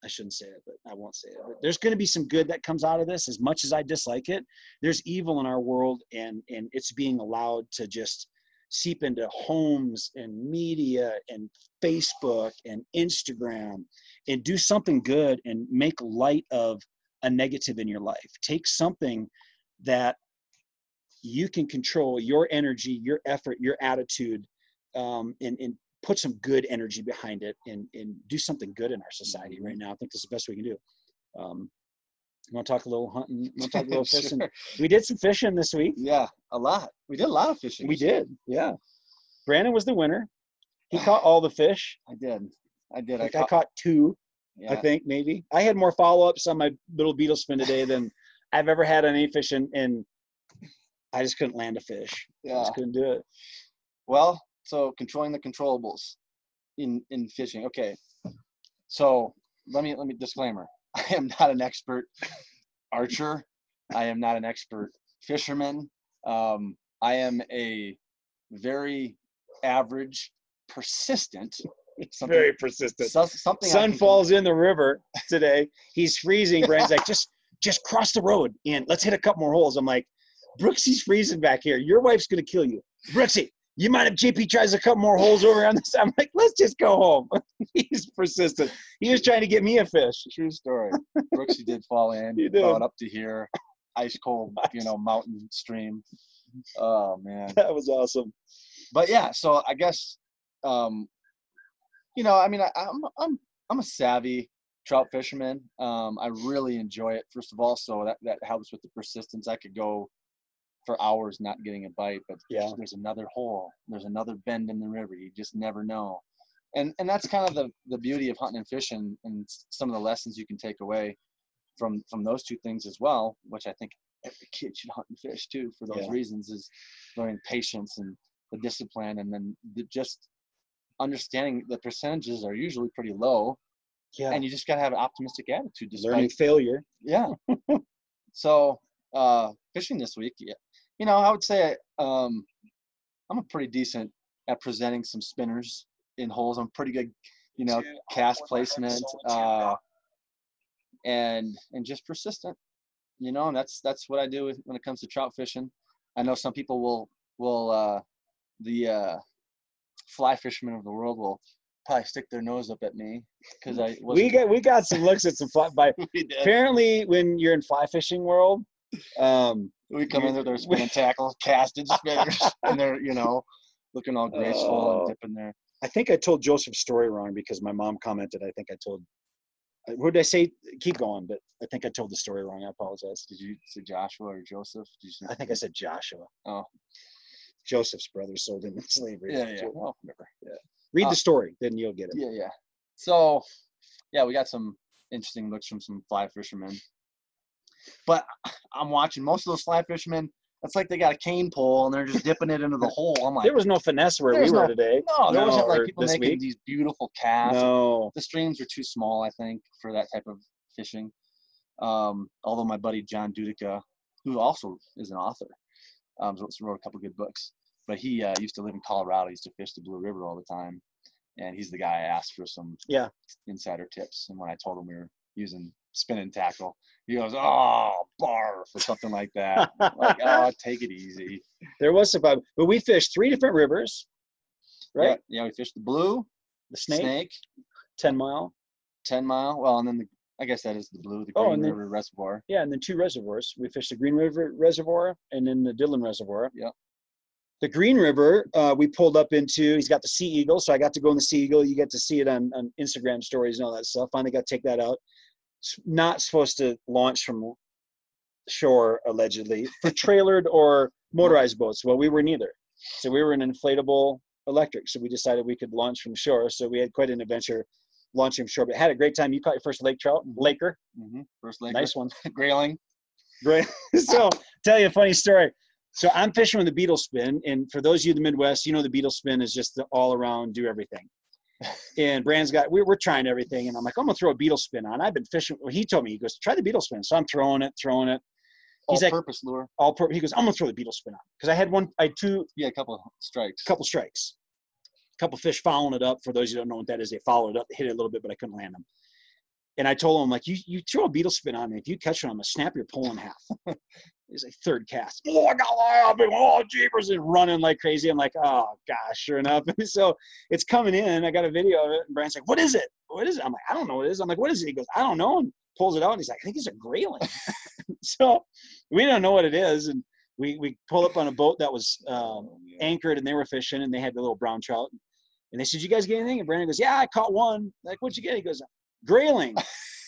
I shouldn't say it, but I won't say it. But there's going to be some good that comes out of this. As much as I dislike it, there's evil in our world, and and it's being allowed to just seep into homes and media and Facebook and Instagram, and do something good and make light of a negative in your life. Take something that you can control your energy, your effort, your attitude, um, and, and put some good energy behind it and, and do something good in our society right now. I think that's the best we can do. Um, you want to talk a little hunting? You want to talk a little (laughs) fishing? Sure. We did some fishing this week. Yeah, a lot. We did a lot of fishing. We did, yeah. Brandon was the winner. He (sighs) caught all the fish. I did. I did. I, I I caught. caught two, yeah. I think maybe. I had more follow-ups on my little beetle spin today than I've ever had on any fishing, and I just couldn't land a fish. I Yeah. just couldn't do it. Well, so controlling the controllables in in fishing. Okay. So let me let me disclaimer. (laughs) I am not an expert archer. I am not an expert fisherman. Um, I am a very average, persistent. Very persistent. so- something Sun can- falls in the river today. He's freezing. Brandon's like, just just cross the road and let's hit a couple more holes. I'm like, Brooksy's freezing back here. Your wife's gonna kill you. Brooksy, you mind if JP tries a couple more holes over on this? I'm like, let's just go home. (laughs) He's persistent. He was trying to get me a fish. True story. Brooksy did fall in. (laughs) He did. About up to here, ice cold, you know, mountain stream. Oh man. (laughs) That was awesome. But yeah, so I guess, um, you know, I mean, I, I'm I'm I'm a savvy trout fisherman. Um, I really enjoy it. First of all, so that that helps with the persistence. I could go for hours not getting a bite, but Yeah. there's another hole, there's another bend in the river. You just never know. And and that's kind of the the beauty of hunting and fishing, and some of the lessons you can take away from from those two things as well, which I think every kid should hunt and fish too for those Yeah. reasons is learning patience and the discipline and then the, just understanding the percentages are usually pretty low Yeah. and you just got to have an optimistic attitude despite Learning failure. yeah (laughs) so uh fishing this week yeah you know i would say um i'm a pretty decent at presenting some spinners in holes. I'm pretty good you know cast placement uh and and just persistent you know and that's that's what i do with- when it comes to trout fishing. I know some people will will uh the uh fly fishermen of the world will probably stick their nose up at me because i We got we got some looks at some fly by (laughs) apparently when you're in fly fishing world, um We come in there, they're spinning (laughs) tackles, casted spinners, and they're, you know, looking all graceful Oh. and dipping there. I think I told Joseph's story wrong because my mom commented. I think I told. What did I say? Keep going, but I think I told the story wrong. I apologize. Did you say Joshua or Joseph? Did you say, I think I said Joshua. Oh. Joseph's brother sold him in slavery. Yeah, yeah. Well, whatever. Read Uh, the story, then you'll get it. Yeah, yeah. So, yeah, we got some interesting looks from some fly fishermen. But (sighs) I'm watching most of those fly fishermen. It's like they got a cane pole and they're just dipping it into the hole. I'm like, There was no finesse where we were no- today. no, there wasn't like people making week. these beautiful casts. No. the streams are too small, I think, for that type of fishing. Um, although my buddy John Dudica, who also is an author, um, wrote, wrote a couple good books, but he uh, used to live in Colorado. He used to fish the Blue River all the time, and he's the guy I asked for some Yeah. insider tips. And when I told him we were using spinning tackle, he goes, "Oh, barf," or something like that. like, (laughs) oh, take it easy. There was some, but we fished three different rivers, right? Yeah, yeah we fished the Blue, The snake, Snake, ten mile. 10 mile. Well, and then the, I guess that is the Blue, the Green Oh, and then- River Reservoir. Yeah, and then two reservoirs. We fished the Green River Reservoir and then the Dillon Reservoir. Yep. The Green River, uh, we pulled up into. He's got the Sea Eagle, so I got to go in the Sea Eagle. You get to see it on, on Instagram stories and all that stuff. Finally got to take that out. Not supposed to launch from shore allegedly for trailered or motorized boats. Well, we were neither, so we were an inflatable electric. So we decided we could launch from shore. So we had quite an adventure launching from shore. But had a great time. You caught your first lake trout, Laker, Mm-hmm. First lake. nice one. (laughs) Grayling. Great. (laughs) so tell you a funny story. So I'm fishing with the beetle spin, and for those of you in the Midwest, you know the beetle spin is just the all around do everything. And Brand's got we're we're trying everything, and I'm like, I'm gonna throw a beetle spin on. I've been fishing. Well, he told me he goes try the beetle spin, so I'm throwing it, throwing it. He's like All-purpose lure. all pur- he goes I'm gonna throw the beetle spin on because I had one, I had two, Yeah, a couple of strikes. couple strikes, couple fish following it up. For those who don't know what that is, they followed it up, hit it a little bit, but I couldn't land them. And I told him like, you you throw a beetle spin on me. If you catch it, I'm gonna snap your pole in half. (laughs) He's like third cast. Oh, I got up and oh, jeepers, and running like crazy. I'm like, oh gosh, sure enough. (laughs) so it's coming in. I got a video of it. And Brian's like, what is it? What is it? I'm like, I don't know what it is. I'm like, what is it? He goes, I don't know. And pulls it out. And he's like, I think it's a grayling. (laughs) so we don't know what it is. And we we pulled up on a boat that was um, anchored, and they were fishing, and they had the little brown trout. And they said, "You guys get anything?" And Brandon goes, "Yeah, I caught one." Like, what'd you get? He goes, "Grayling."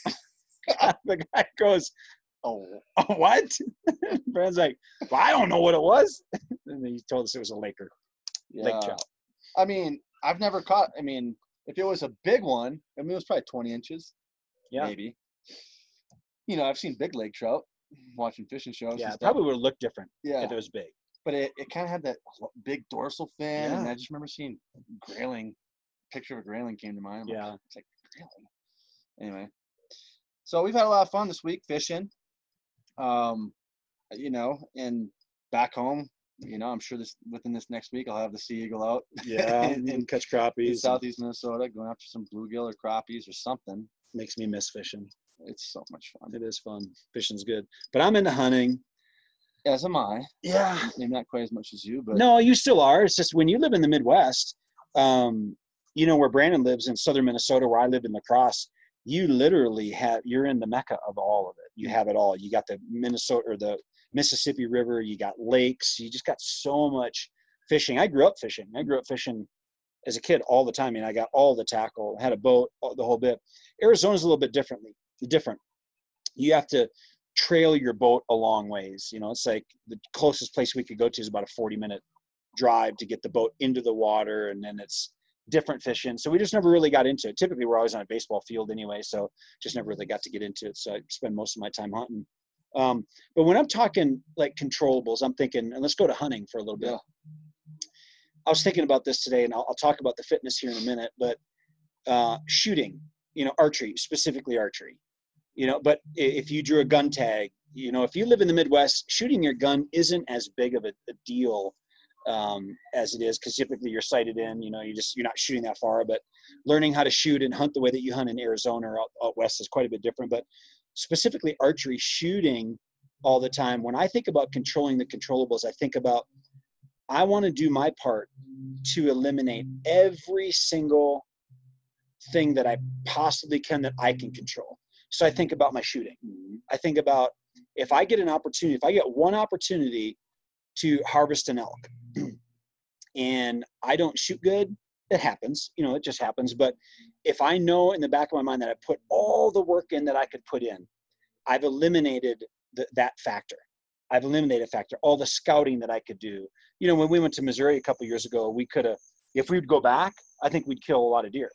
(laughs) the guy goes, "Oh, (laughs) what?" (laughs) Brandon's like, "Well, I don't know what it was." and then he told us it was a laker, lake Yeah. trout. I mean, I've never caught. I mean, if it was a big one, I mean, it was probably 20 inches, Yeah. maybe. You know, I've seen big lake trout watching fishing shows. Yeah, and it stuff. probably would have looked different Yeah, if it was big. but it, it kind of had that big dorsal fin, and I just remember seeing grayling. Picture of a grayling came to mind. I'm like, Yeah. it's like grayling. Anyway, so we've had a lot of fun this week fishing. Um, you know, and back home, you know, I'm sure this within this next week I'll have the sea eagle out Yeah, (laughs) And- and catch crappies. and southeast Minnesota, going after some bluegill or crappies or something. Makes me miss fishing. It's so much fun. It is fun. Fishing's good, but I'm into hunting. As am I. Yeah, Maybe not quite as much as you, but No, you still are. It's just when you live in the Midwest, um, you know where Brandon lives in southern Minnesota, where I live in La Crosse. You literally have you're in the mecca of all of it. You mm. have it all. You got the Minnesota or the Mississippi River. You got lakes. You just got so much fishing. I grew up fishing. I grew up fishing as a kid all the time. I mean, I got all the tackle, had a boat, the whole bit. Arizona's a little bit differently. Different. You have to trail your boat a long ways. You know, it's like the closest place we could go to is about a 40 minute drive to get the boat into the water and then it's different fishing. So we just never really got into it. Typically we're always on a baseball field anyway, so just never really got to get into it. So I spend most of my time hunting. Um, but when I'm talking like controllables, I'm thinking, and let's go to hunting for a little bit. Yeah. I was thinking about this today, and I'll, I'll talk about the fitness here in a minute. But uh, shooting, you know, archery, specifically archery, you know. But if you drew a gun tag, you know, if you live in the Midwest, shooting your gun isn't as big of a, a deal um, as it is because typically you're sighted in. You know, you just you're not shooting that far. But learning how to shoot and hunt the way that you hunt in Arizona or out, out west is quite a bit different. But specifically archery shooting all the time. When I think about controlling the controllables, I think about I want to do my part to eliminate every single thing that I possibly can that I can control. So I think about my shooting. I think about if I get an opportunity, if I get one opportunity to harvest an elk (clears throat) and I don't shoot good, it happens. You know, it just happens. But if I know in the back of my mind that I put all the work in that I could put in, I've eliminated the, that factor. I've eliminated a factor. All the scouting that I could do. You know, when we went to Missouri a couple years ago, we could have, if we'd go back, I think we'd kill a lot of deer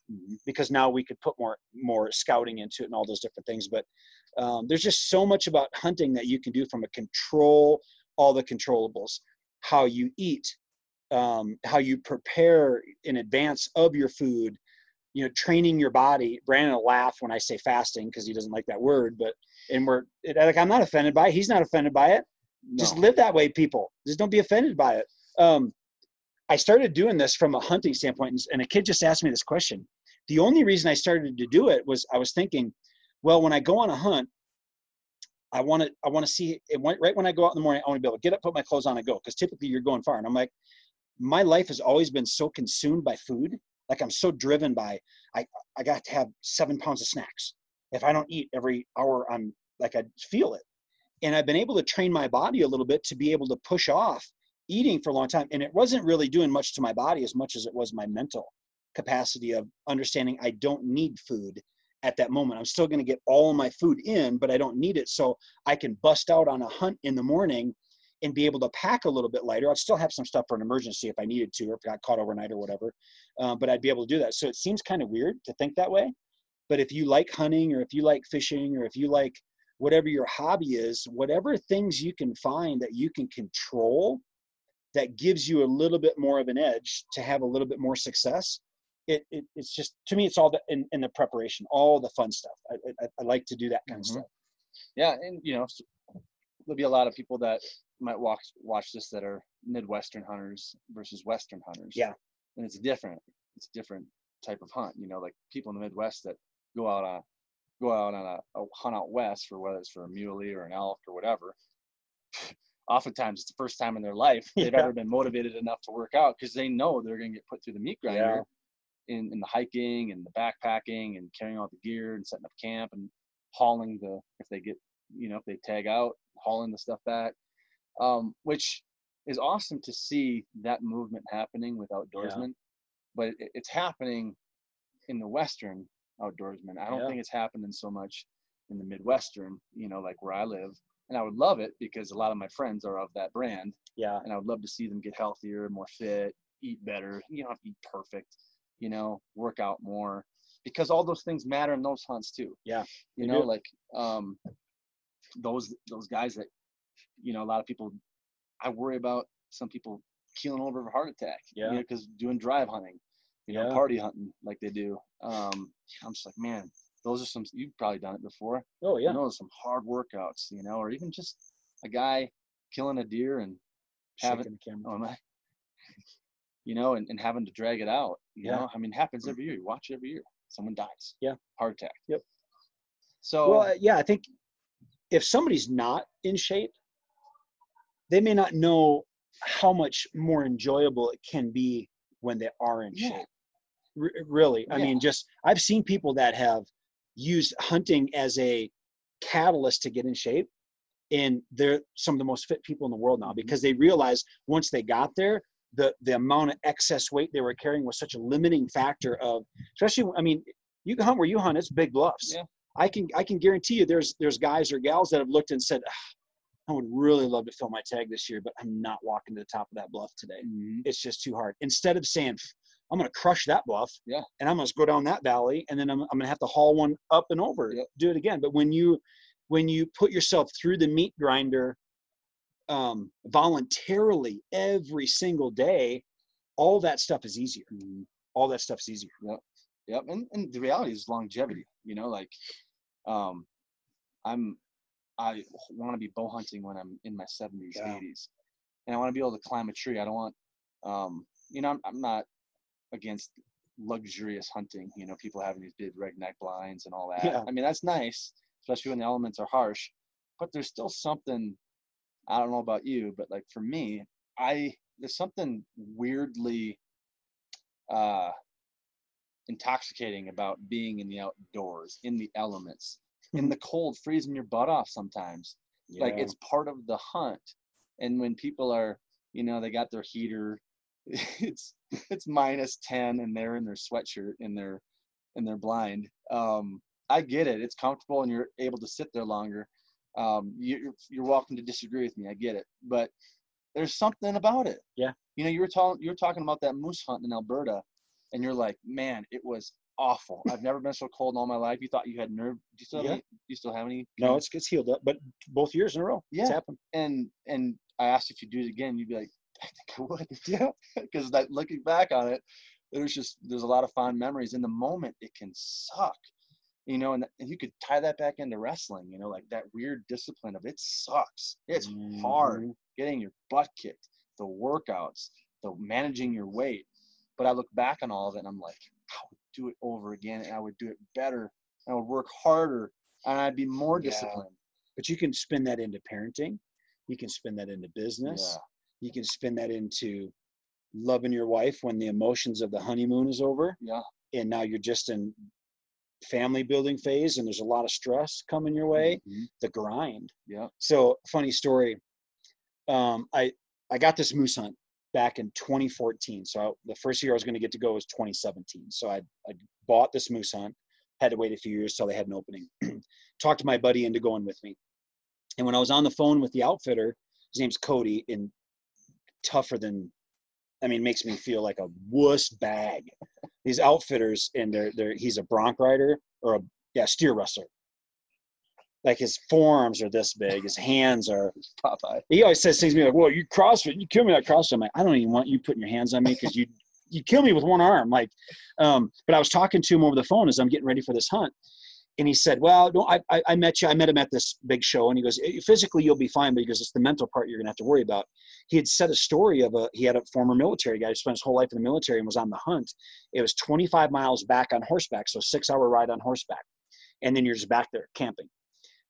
because now we could put more more scouting into it and all those different things. But um, there's just so much about hunting that you can do from a control all the controllables, how you eat, um, how you prepare in advance of your food, you know, training your body. Brandon will laugh when I say fasting because he doesn't like that word, but and we're it, like I'm not offended by it. He's not offended by it. Just live that way, people. Just don't be offended by it. Um, I started doing this from a hunting standpoint, and- and a kid just asked me this question. The only reason I started to do it was I was thinking, well, when I go on a hunt, I want to I want to see it when- right when I go out in the morning. I want to be able to get up, put my clothes on, and go. Because typically you're going far, and I'm like, my life has always been so consumed by food. Like I'm so driven by I I got to have seven pounds of snacks. If I don't eat every hour, I'm like I feel it. And I've been able to train my body a little bit to be able to push off eating for a long time. And it wasn't really doing much to my body as much as it was my mental capacity of understanding I don't need food at that moment. I'm still going to get all my food in, but I don't need it. So I can bust out on a hunt in the morning and be able to pack a little bit lighter. I'd still have some stuff for an emergency if I needed to, or if I got caught overnight or whatever. Uh, but I'd be able to do that. So it seems kind of weird to think that way. But if you like hunting, or if you like fishing, or if you like whatever your hobby is, whatever things you can find that you can control that gives you a little bit more of an edge to have a little bit more success. It, it it's just to me, it's all the, in, in the preparation, all the fun stuff. I, I, I like to do that kind Mhm. of stuff. Yeah, and you know, there'll be a lot of people that might watch watch this that are Midwestern hunters versus Western hunters. Yeah. and it's different. It's a different type of hunt. You know, like people in the Midwest that go out on go out on a, a hunt out west for whether it's for a muley or an elk or whatever, (laughs) oftentimes it's the first time in their life they've (laughs) Yeah. ever been motivated enough to work out because they know they're going to get put through the meat grinder in, in the hiking and the backpacking and carrying all the gear and setting up camp and hauling the if they get you know if they tag out hauling the stuff back um, which is awesome to see that movement happening with outdoorsmen but it, it's happening in the western outdoorsmen i don't Yeah. think it's happening so much in the midwestern you know like where i live and i would love it because a lot of my friends are of that brand Yeah. and I would love to see them get healthier, more fit, eat better. You don't have to eat perfect, you know, work out more because all those things matter in those hunts too. Yeah, You know, do. like um those those guys that you know, a lot of people I worry about some people keeling over of a heart attack. Yeah. because doing drive hunting, you know, party hunting like they do. Um I'm just like, man, those are some you've probably done it before Oh you yeah. know some hard workouts you know or even just a guy killing a deer and having Shaking the camera. oh (laughs) you know and, and having to drag it out you Yeah. know i mean it happens every year you watch it every year someone dies Yeah. heart attack Yep. so Well, uh, yeah, I think if somebody's not in shape, they may not know how much more enjoyable it can be when they are in Yeah. shape. R- really, I mean, just I've seen people that have used hunting as a catalyst to get in shape, and they're some of the most fit people in the world now Mhm. because they realized once they got there, the the amount of excess weight they were carrying was such a limiting factor of, especially, I mean, you can hunt where you hunt, it's big bluffs. Yeah. I can I can guarantee you there's there's guys or gals that have looked and said, "Ah, I would really love to fill my tag this year, but I'm not walking to the top of that bluff today. Mhm. It's just too hard. Instead of saying, I'm going to crush that bluff, Yeah. and I'm going to go down that valley, and then I'm, I'm going to have to haul one up and over, Yep. do it again. But when you when you put yourself through the meat grinder um, voluntarily every single day, all that stuff is easier. Mhm. All that stuff's easier. Yep, and, and the reality is longevity. You know, like, um, I'm, I want to be bow hunting when I'm in my 70s, Yeah. 80s, and I want to be able to climb a tree. I don't want, um, you know, I'm, I'm not against luxurious hunting. You know, people having these big red neck blinds and all that. Yeah. I mean, that's nice, especially when the elements are harsh. But there's still something. I don't know about you, but like for me, I there's something weirdly. Uh, intoxicating about being in the outdoors, in the elements, in the cold, freezing your butt off sometimes. Like it's part of the hunt. And when people are, you know, they got their heater, (laughs) it's it's minus 10 and they're in their sweatshirt and they're and they're blind. Um, I get it. It's comfortable and you're able to sit there longer. Um, you, you're welcome to disagree with me. I get it, but there's something about it. Yeah. You know, you were talking you were talking about that moose hunt in Alberta, and you're like, man, it was awful. I've never been so cold in all my life. You thought you had nerve. Do you still have Yeah. any, do you still have any? no, it's it's healed up, but both years in a row, it's Yeah. happened. and and I asked if you'd do it again, you'd be like, I think I would. (laughs) Yeah, because that looking back on it, there's just there's a lot of fond memories. In the moment, it can suck, you know, and, and you could tie that back into wrestling, you know, like that weird discipline of it sucks. It's hard Mhm. getting your butt kicked, the workouts, the managing your weight. But I look back on all of it and I'm like, I would do it over again and I would do it better. I would work harder and I'd be more Yeah. disciplined. But you can spin that into parenting. You can spin that into business. You can spin that into loving your wife when the emotions of the honeymoon is over. Yeah. And now you're just in family building phase and there's a lot of stress coming your way. Mhm. The grind. Yeah. So funny story. Um, I I got this moose hunt back in 2014. So I, the first year I was going to get to go was 2017. So I I bought this moose hunt. Had to wait a few years till they had an opening. (clears throat) Talked to my buddy into going with me. And when I was on the phone with the outfitter, his name's Cody, and tougher than, I mean, makes me feel like a wuss bag. These outfitters, and they're they're he's a bronc rider or a yeah steer wrestler. Like his forearms are this big, his hands are. Popeye. He always says things to me like, "Well, you CrossFit, you kill me at CrossFit." I'm like, I don't even want you putting your hands on me because you you kill me with one arm. Like, um, but I was talking to him over the phone as I'm getting ready for this hunt, and he said, "Well, no, I, I met you. I met him at this big show, and he goes, "Eh, physically you'll be fine, but he goes, it's the mental part you're gonna have to worry about." He had said a story of a he had a former military guy who spent his whole life in the military and was on the hunt. It was 25 miles back on horseback, so six hour ride on horseback. and then you're just back there camping.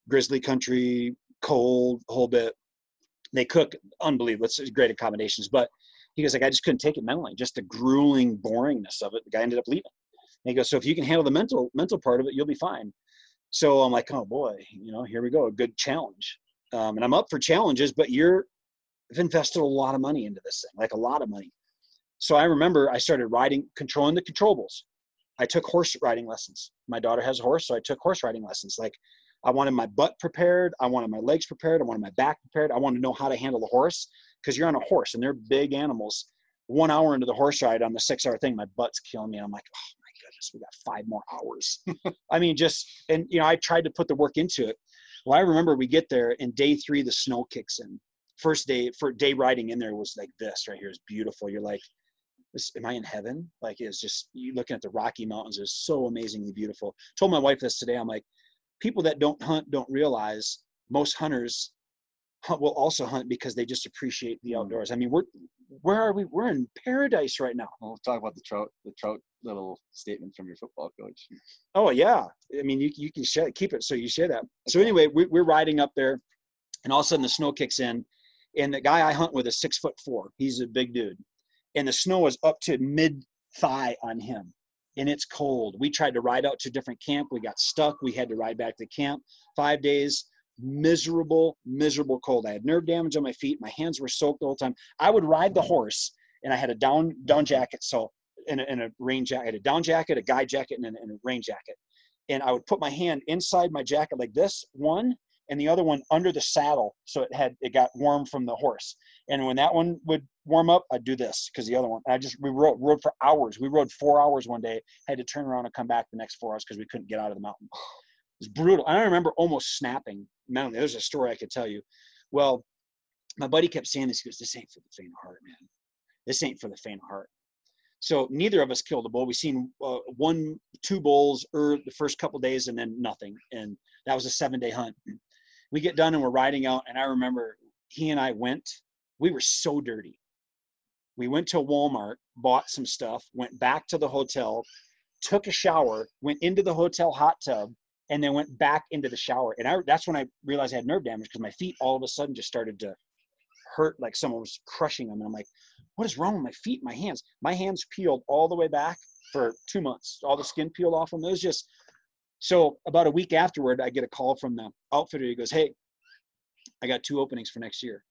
Grizzly country, cold, whole bit. They cook unbelievable. It's great accommodations, but he goes like I just couldn't take it mentally, just the grueling boringness of it. The guy ended up leaving. And he goes, so if you can handle the mental mental part of it, you'll be fine. So I'm like, oh boy, you know, here we go, a good challenge. Um, and I'm up for challenges, but you're I've invested a lot of money into this thing, like a lot of money. So I remember I started riding, controlling the controllables. I took horse riding lessons. My daughter has a horse, so I took horse riding lessons. Like I wanted my butt prepared, I wanted my legs prepared, I wanted my back prepared. I wanted to know how to handle the horse because you're on a horse and they're big animals. One hour into the horse ride on the six hour thing, my butt's killing me. I'm like, oh goodness, we got five more hours. (laughs) I mean, just and you know, I tried to put the work into it. Well, I remember we get there and day three, the snow kicks in. First day for day riding in there was like this right here is beautiful. You're like, this, am I in heaven? Like it's just you looking at the Rocky Mountains is so amazingly beautiful. Told my wife this today. I'm like, people that don't hunt don't realize most hunters hunt, will also hunt because they just appreciate the mm. outdoors. I mean, we're where are we? We're in paradise right now. We'll talk about the trout, the trout little statement from your football coach. Oh yeah, I mean you you can share keep it so you share that. So anyway, we, we're riding up there, and all of a sudden the snow kicks in, and the guy I hunt with is six foot four. He's a big dude, and the snow is up to mid thigh on him, and it's cold. We tried to ride out to a different camp. We got stuck. We had to ride back to camp. Five days, miserable, miserable cold. I had nerve damage on my feet. My hands were soaked the whole time. I would ride the horse, and I had a down down jacket. So in a, in a rain jacket, a down jacket, a guy jacket, and a, and a rain jacket. And I would put my hand inside my jacket like this, one, and the other one under the saddle, so it had it got warm from the horse. And when that one would warm up, I'd do this because the other one. I just we rode rode for hours. We rode four hours one day. Had to turn around and come back the next four hours because we couldn't get out of the mountain. It was brutal. I remember almost snapping mentally. There's a story I could tell you. Well, my buddy kept saying this. He goes, "This ain't for the faint of heart, man. This ain't for the faint of heart." So neither of us killed a bull. We seen uh, one, two bulls er, the first couple days, and then nothing. And that was a seven-day hunt. We get done and we're riding out, and I remember he and I went. We were so dirty. We went to Walmart, bought some stuff, went back to the hotel, took a shower, went into the hotel hot tub, and then went back into the shower. And I, that's when I realized I had nerve damage because my feet all of a sudden just started to hurt like someone was crushing them. And I'm like, what is wrong with my feet, my hands? My hands peeled all the way back for two months. All the skin peeled off them. It was just so about a week afterward, I get a call from the outfitter. He goes, Hey, I got two openings for next year.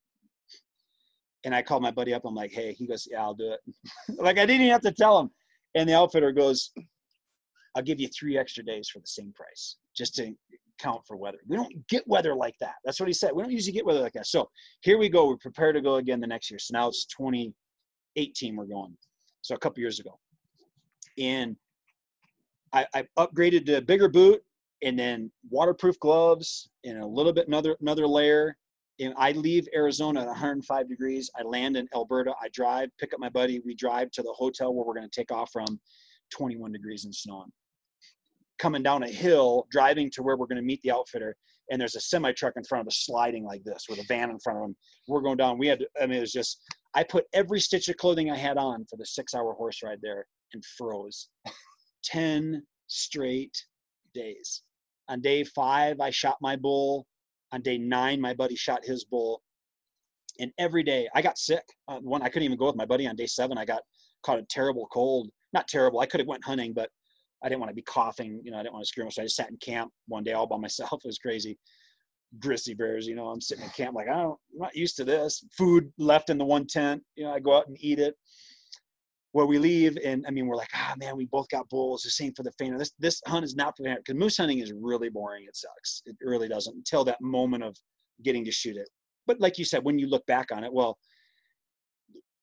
And I called my buddy up. I'm like, Hey, he goes, Yeah, I'll do it. (laughs) like I didn't even have to tell him. And the outfitter goes, I'll give you three extra days for the same price, just to count for weather. We don't get weather like that. That's what he said. We don't usually get weather like that. So here we go. We're prepared to go again the next year. So now it's 2018. We're going. So a couple years ago, and I, I upgraded to a bigger boot and then waterproof gloves and a little bit another another layer. And I leave Arizona at 105 degrees. I land in Alberta. I drive, pick up my buddy. We drive to the hotel where we're going to take off from, 21 degrees and snowing. Coming down a hill, driving to where we're going to meet the outfitter, and there's a semi truck in front of us sliding like this with a van in front of them. We're going down. We had, I mean, it was just, I put every stitch of clothing I had on for the six hour horse ride there and froze. (laughs) 10 straight days. On day five, I shot my bull. On day nine, my buddy shot his bull. And every day I got sick. Uh, one, I couldn't even go with my buddy on day seven. I got caught a terrible cold. Not terrible. I could have went hunting, but I didn't want to be coughing. You know, I didn't want to scream. So I just sat in camp one day all by (laughs) myself. It was crazy. Grizzly bears, you know, I'm sitting in camp like, I don't, I'm not used to this. Food left in the one tent. You know, I go out and eat it where we leave and I mean we're like ah man we both got bulls the same for the faint this this hunt is not for the because moose hunting is really boring it sucks it really doesn't until that moment of getting to shoot it but like you said when you look back on it well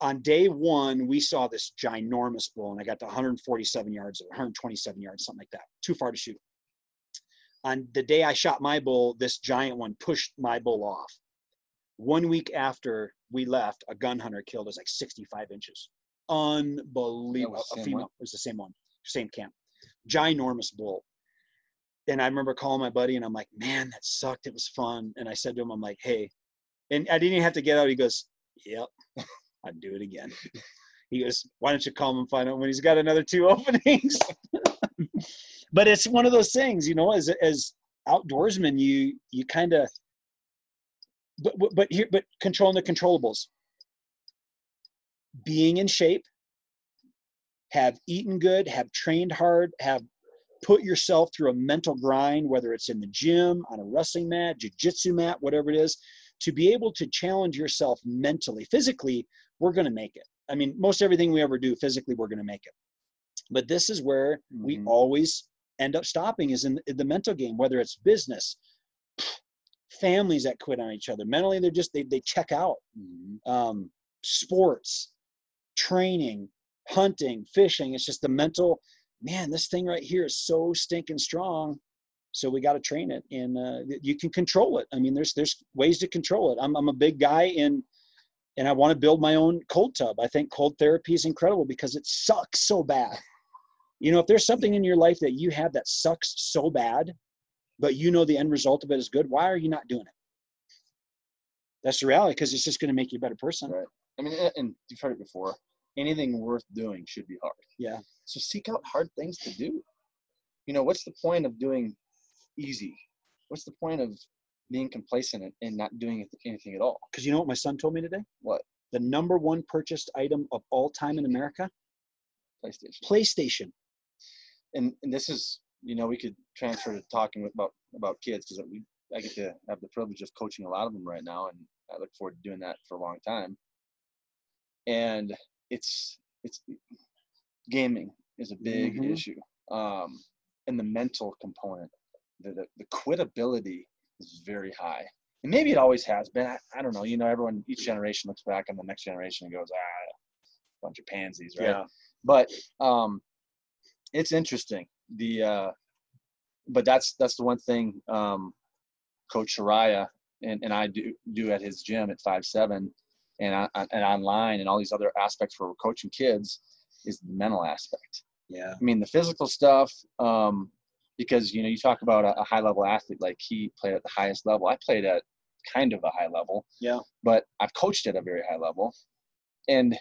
on day one we saw this ginormous bull and I got to 147 yards or 127 yards something like that too far to shoot on the day I shot my bull this giant one pushed my bull off one week after we left a gun hunter killed us like 65 inches unbelievable. A female. One? It was the same one, same camp. Ginormous bull. And I remember calling my buddy and I'm like, man, that sucked. It was fun. And I said to him, I'm like, hey, and I didn't even have to get out. He goes, yep, I'd do it again. (laughs) He goes, why don't you call him and find out when he's got another two (laughs) openings? (laughs) but it's one of those things, you know, as as outdoorsmen, you you kind of but but- here but controlling the controllables. Being in shape, have eaten good, have trained hard, have put yourself through a mental grind, whether it's in the gym, on a wrestling mat, jujitsu mat, whatever it is, to be able to challenge yourself mentally. Physically, we're going to make it. I mean, most everything we ever do physically, we're going to make it. But this is where we Mhm. always end up stopping is in the mental game, whether it's business, (sniffs) families that quit on each other. Mentally, they're just, they, they check out. Mhm. Um, sports, training, hunting, fishing. It's just the mental, man, this thing right here is so stinking strong. So we got to train it and uh, you can control it. I mean, there's, there's ways to control it. I'm, I'm a big guy in, and I want to build my own cold tub. I think cold therapy is incredible because it sucks so bad. You know, if there's something in your life that you have that sucks so bad, but you know the end result of it is good, why are you not doing it? That's the reality because it's just going to make you a better person. Right. I mean, and you've heard it before. Anything worth doing should be hard. Yeah. So seek out hard things to do. You know, what's the point of doing easy? What's the point of being complacent and, not doing anything at all? Because you know what my son told me today? What? The number one purchased item of all time in America? PlayStation. PlayStation. And and this is, you know, we could transfer to talking about about kids because we I get to have the privilege of coaching a lot of them right now, and I look forward to doing that for a long time. And it's it's gaming is a big Mhm. issue, um, and the mental component, the, the the quitability is very high, and maybe it always has been. I, I don't know. You know, everyone each generation looks back on the next generation and goes, ah, bunch of pansies, right? But um, it's interesting. The uh, but that's that's the one thing um, Coach Shariah and, and I do do at his gym at five seven, and I, and online and all these other aspects for coaching kids is the mental aspect. Yeah. I mean the physical stuff, um, because you know you talk about a, a high level athlete like he played at the highest level. I played at kind of a high level. Yeah. But I've coached at a very high level, and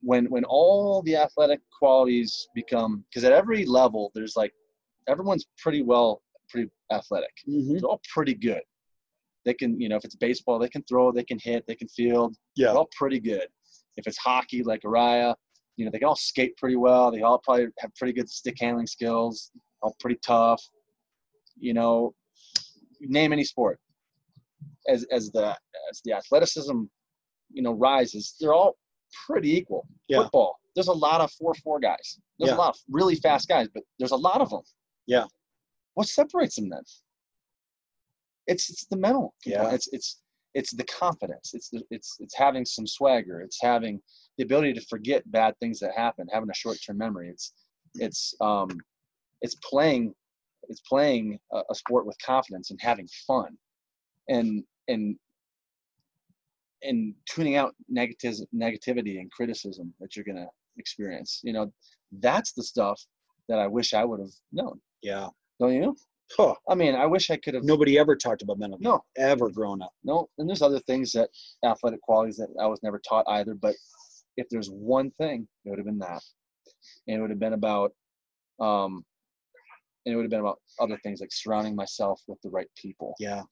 when when all the athletic qualities become because at every level there's like everyone's pretty well pretty athletic. Mm-hmm. They're all pretty good. They can you know if it's baseball they can throw they can hit they can field Yeah. they're all pretty good. If it's hockey, like Araya, you know, they can all skate pretty well. They all probably have pretty good stick handling skills, all pretty tough. You know, name any sport. As as the as the athleticism, you know, rises, they're all pretty equal. Yeah. Football, there's a lot of four four guys. There's Yeah. a lot of really fast guys, but there's a lot of them. Yeah. What separates them then? It's it's the mental. Yeah. It's it's it's the confidence. It's the, it's it's having some swagger. It's having the ability to forget bad things that happen. Having a short term memory. It's it's um it's playing it's playing a, a sport with confidence and having fun, and and and tuning out negative negativity and criticism that you're gonna experience. You know, that's the stuff that I wish I would have known. Yeah. Don't you? Huh. I mean, I wish I could have. Nobody ever talked about mental No, ever grown up. no. And there's other things that athletic qualities that I was never taught either. But if there's one thing, it would have been that, and it would have been about, um, and it would have been about other things like surrounding myself with the right people Yeah.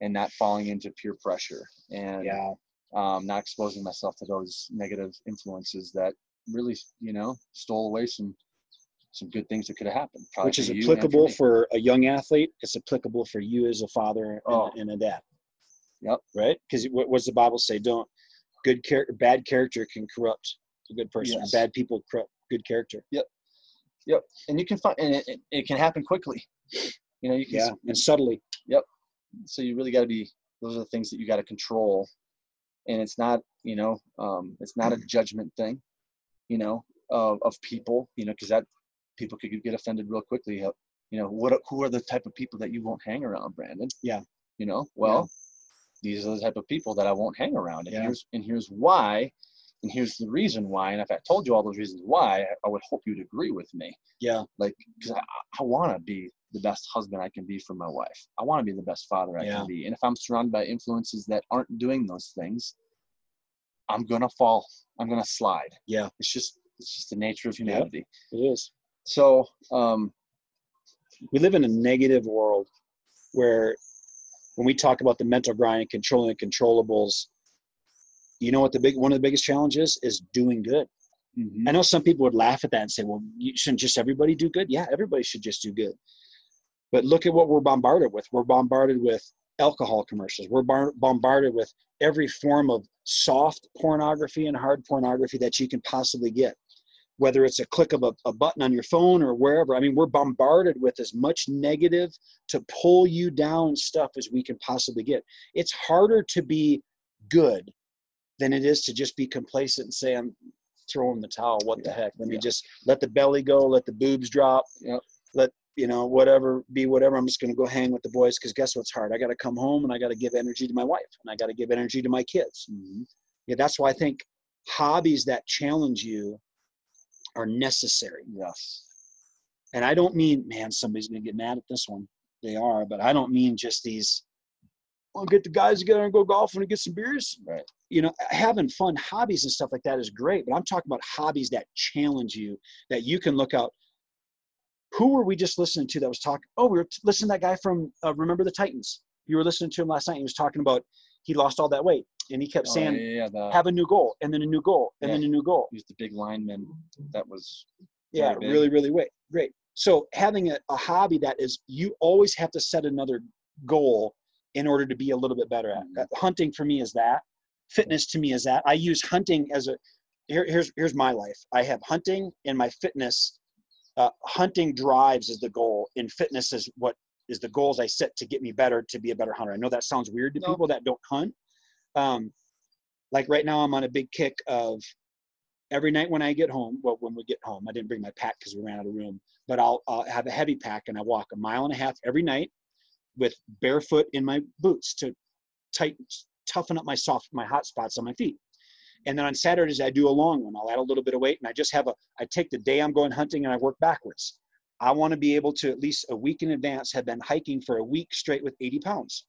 and not falling into peer pressure and Yeah. um, not exposing myself to those negative influences that really, you know, stole away some some good things that could have happened. probably Which is for applicable for a young athlete. It's applicable for you as a father and, Oh. and a dad. Yep. Right? Because what what does the Bible say? Don't good character, bad character can corrupt a good person. Yes. Bad people corrupt good character. And you can find and it, it, it can happen quickly. You know, you can Yeah. And subtly. Yep. So you really got to be those are the things that you got to control and it's not you know um, it's not a (clears throat) judgment thing you know of, of people you know because that people could get offended real quickly you know what who are the type of people that you won't hang around brandon Yeah. you know well these are the type of people that i won't hang around and Yeah. here's and here's why and here's the reason why and if i told you all those reasons why i, would hope you'd agree with me Yeah. like because I, I want to be the best husband I can be for my wife. I want to be the best father I Yeah. can be. And if I'm surrounded by influences that aren't doing those things, I'm gonna fall. I'm gonna slide. Yeah. It's just it's just the nature of humanity. It is. So um we live in a negative world where when we talk about the mental grind and controlling the controllables, you know what the big one of the biggest challenges is doing good. Mhm. I know some people would laugh at that and say, well, you shouldn't just everybody do good? Yeah, everybody should just do good. But look at what we're bombarded with. We're bombarded with alcohol commercials. We're bar- bombarded with every form of soft pornography and hard pornography that you can possibly get. Whether it's a click of a, a button on your phone or wherever. I mean, we're bombarded with as much negative to pull you down stuff as we can possibly get. It's harder to be good than it is to just be complacent and say, I'm throwing the towel. What the heck? Let me just let the belly go, let the boobs drop, Yep. let you know whatever be whatever. I'm just going to go hang with the boys because guess what's hard? I got to come home and I got to give energy to my wife and I got to give energy to my kids. Mhm. Yeah, that's why I think hobbies that challenge you are necessary. Yes. And I don't mean, man, somebody's going to get mad at this one. They are, but I don't mean just these. I'll get the guys together and go golfing and get some beers. Right. you know having fun hobbies and stuff like that is great but i'm talking about hobbies that challenge you that you can look out. Who were we just listening to that was talking oh we were listening to that guy from uh, remember the titans? You were listening to him last night he was talking about he lost all that weight and he kept Oh, saying yeah, yeah, the, have a new goal and then a new goal and Yeah. then a new goal. He's the big lineman that was yeah really really great great. So having a, a hobby that is you always have to set another goal in order to be a little bit better at. Mhm. Uh, hunting for me is that. Fitness to me is that. I use hunting as a here, here's here's my life. I have hunting and my fitness uh, hunting drives is the goal and fitness is what is the goals i set to get me better to be a better hunter. I know that sounds weird to No. people that don't hunt. Um, like right now i'm on a big kick of every night when I get home, well, when we get home, I didn't bring my pack because we ran out of room, but I'll, I'll have a heavy pack and I walk a mile and a half every night with barefoot in my boots to tighten, toughen up my soft, my hot spots on my feet. And then on Saturdays, I do a long one. I'll add a little bit of weight and I just have a, I take the day I'm going hunting and I work backwards. I want to be able to at least a week in advance have been hiking for a week straight with 80 pounds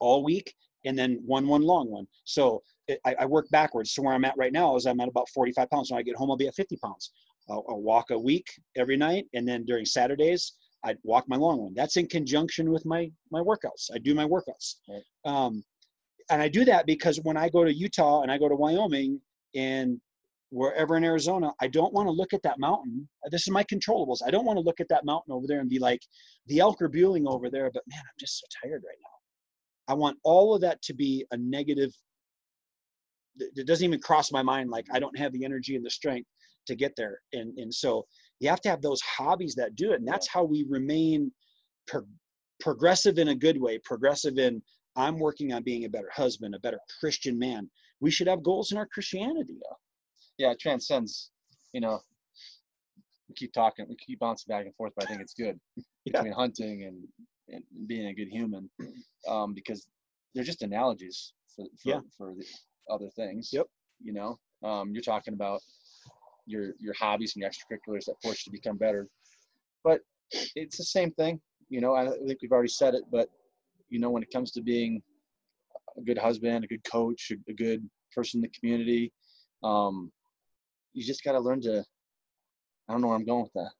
all week and then one one long one. So it, I, I work backwards. So where I'm at right now is I'm at about 45 pounds. When I get home, I'll be at 50 pounds. I'll, I'll walk a week every night, and then during Saturdays, I'd walk my long one. That's in conjunction with my my workouts. I do my workouts, Right. um, and I do that because when I go to Utah and I go to Wyoming and wherever in Arizona, I don't want to look at that mountain. This is my controllables. I don't want to look at that mountain over there and be like, the elk are bugling over there, but man, I'm just so tired right now. I want all of that to be a negative. It doesn't even cross my mind like I don't have the energy and the strength to get there. And and so you have to have those hobbies that do it, and that's how we remain pro- progressive in a good way. Progressive in I'm working on being a better husband, a better Christian man. We should have goals in our Christianity. yeah, it transcends, you know, we keep talking, we keep bouncing back and forth, but I think it's good (laughs) Yeah. between hunting and, and being a good human um, because they're just analogies for, for, Yeah. for the other things. Yep. You know, um, you're talking about your, your hobbies and your extracurriculars that force you to become better, but it's the same thing. You know, I think we've already said it, but you know, when it comes to being a good husband, a good coach, a, good person in the community, um, you just got to learn to. I don't know where I'm going with that.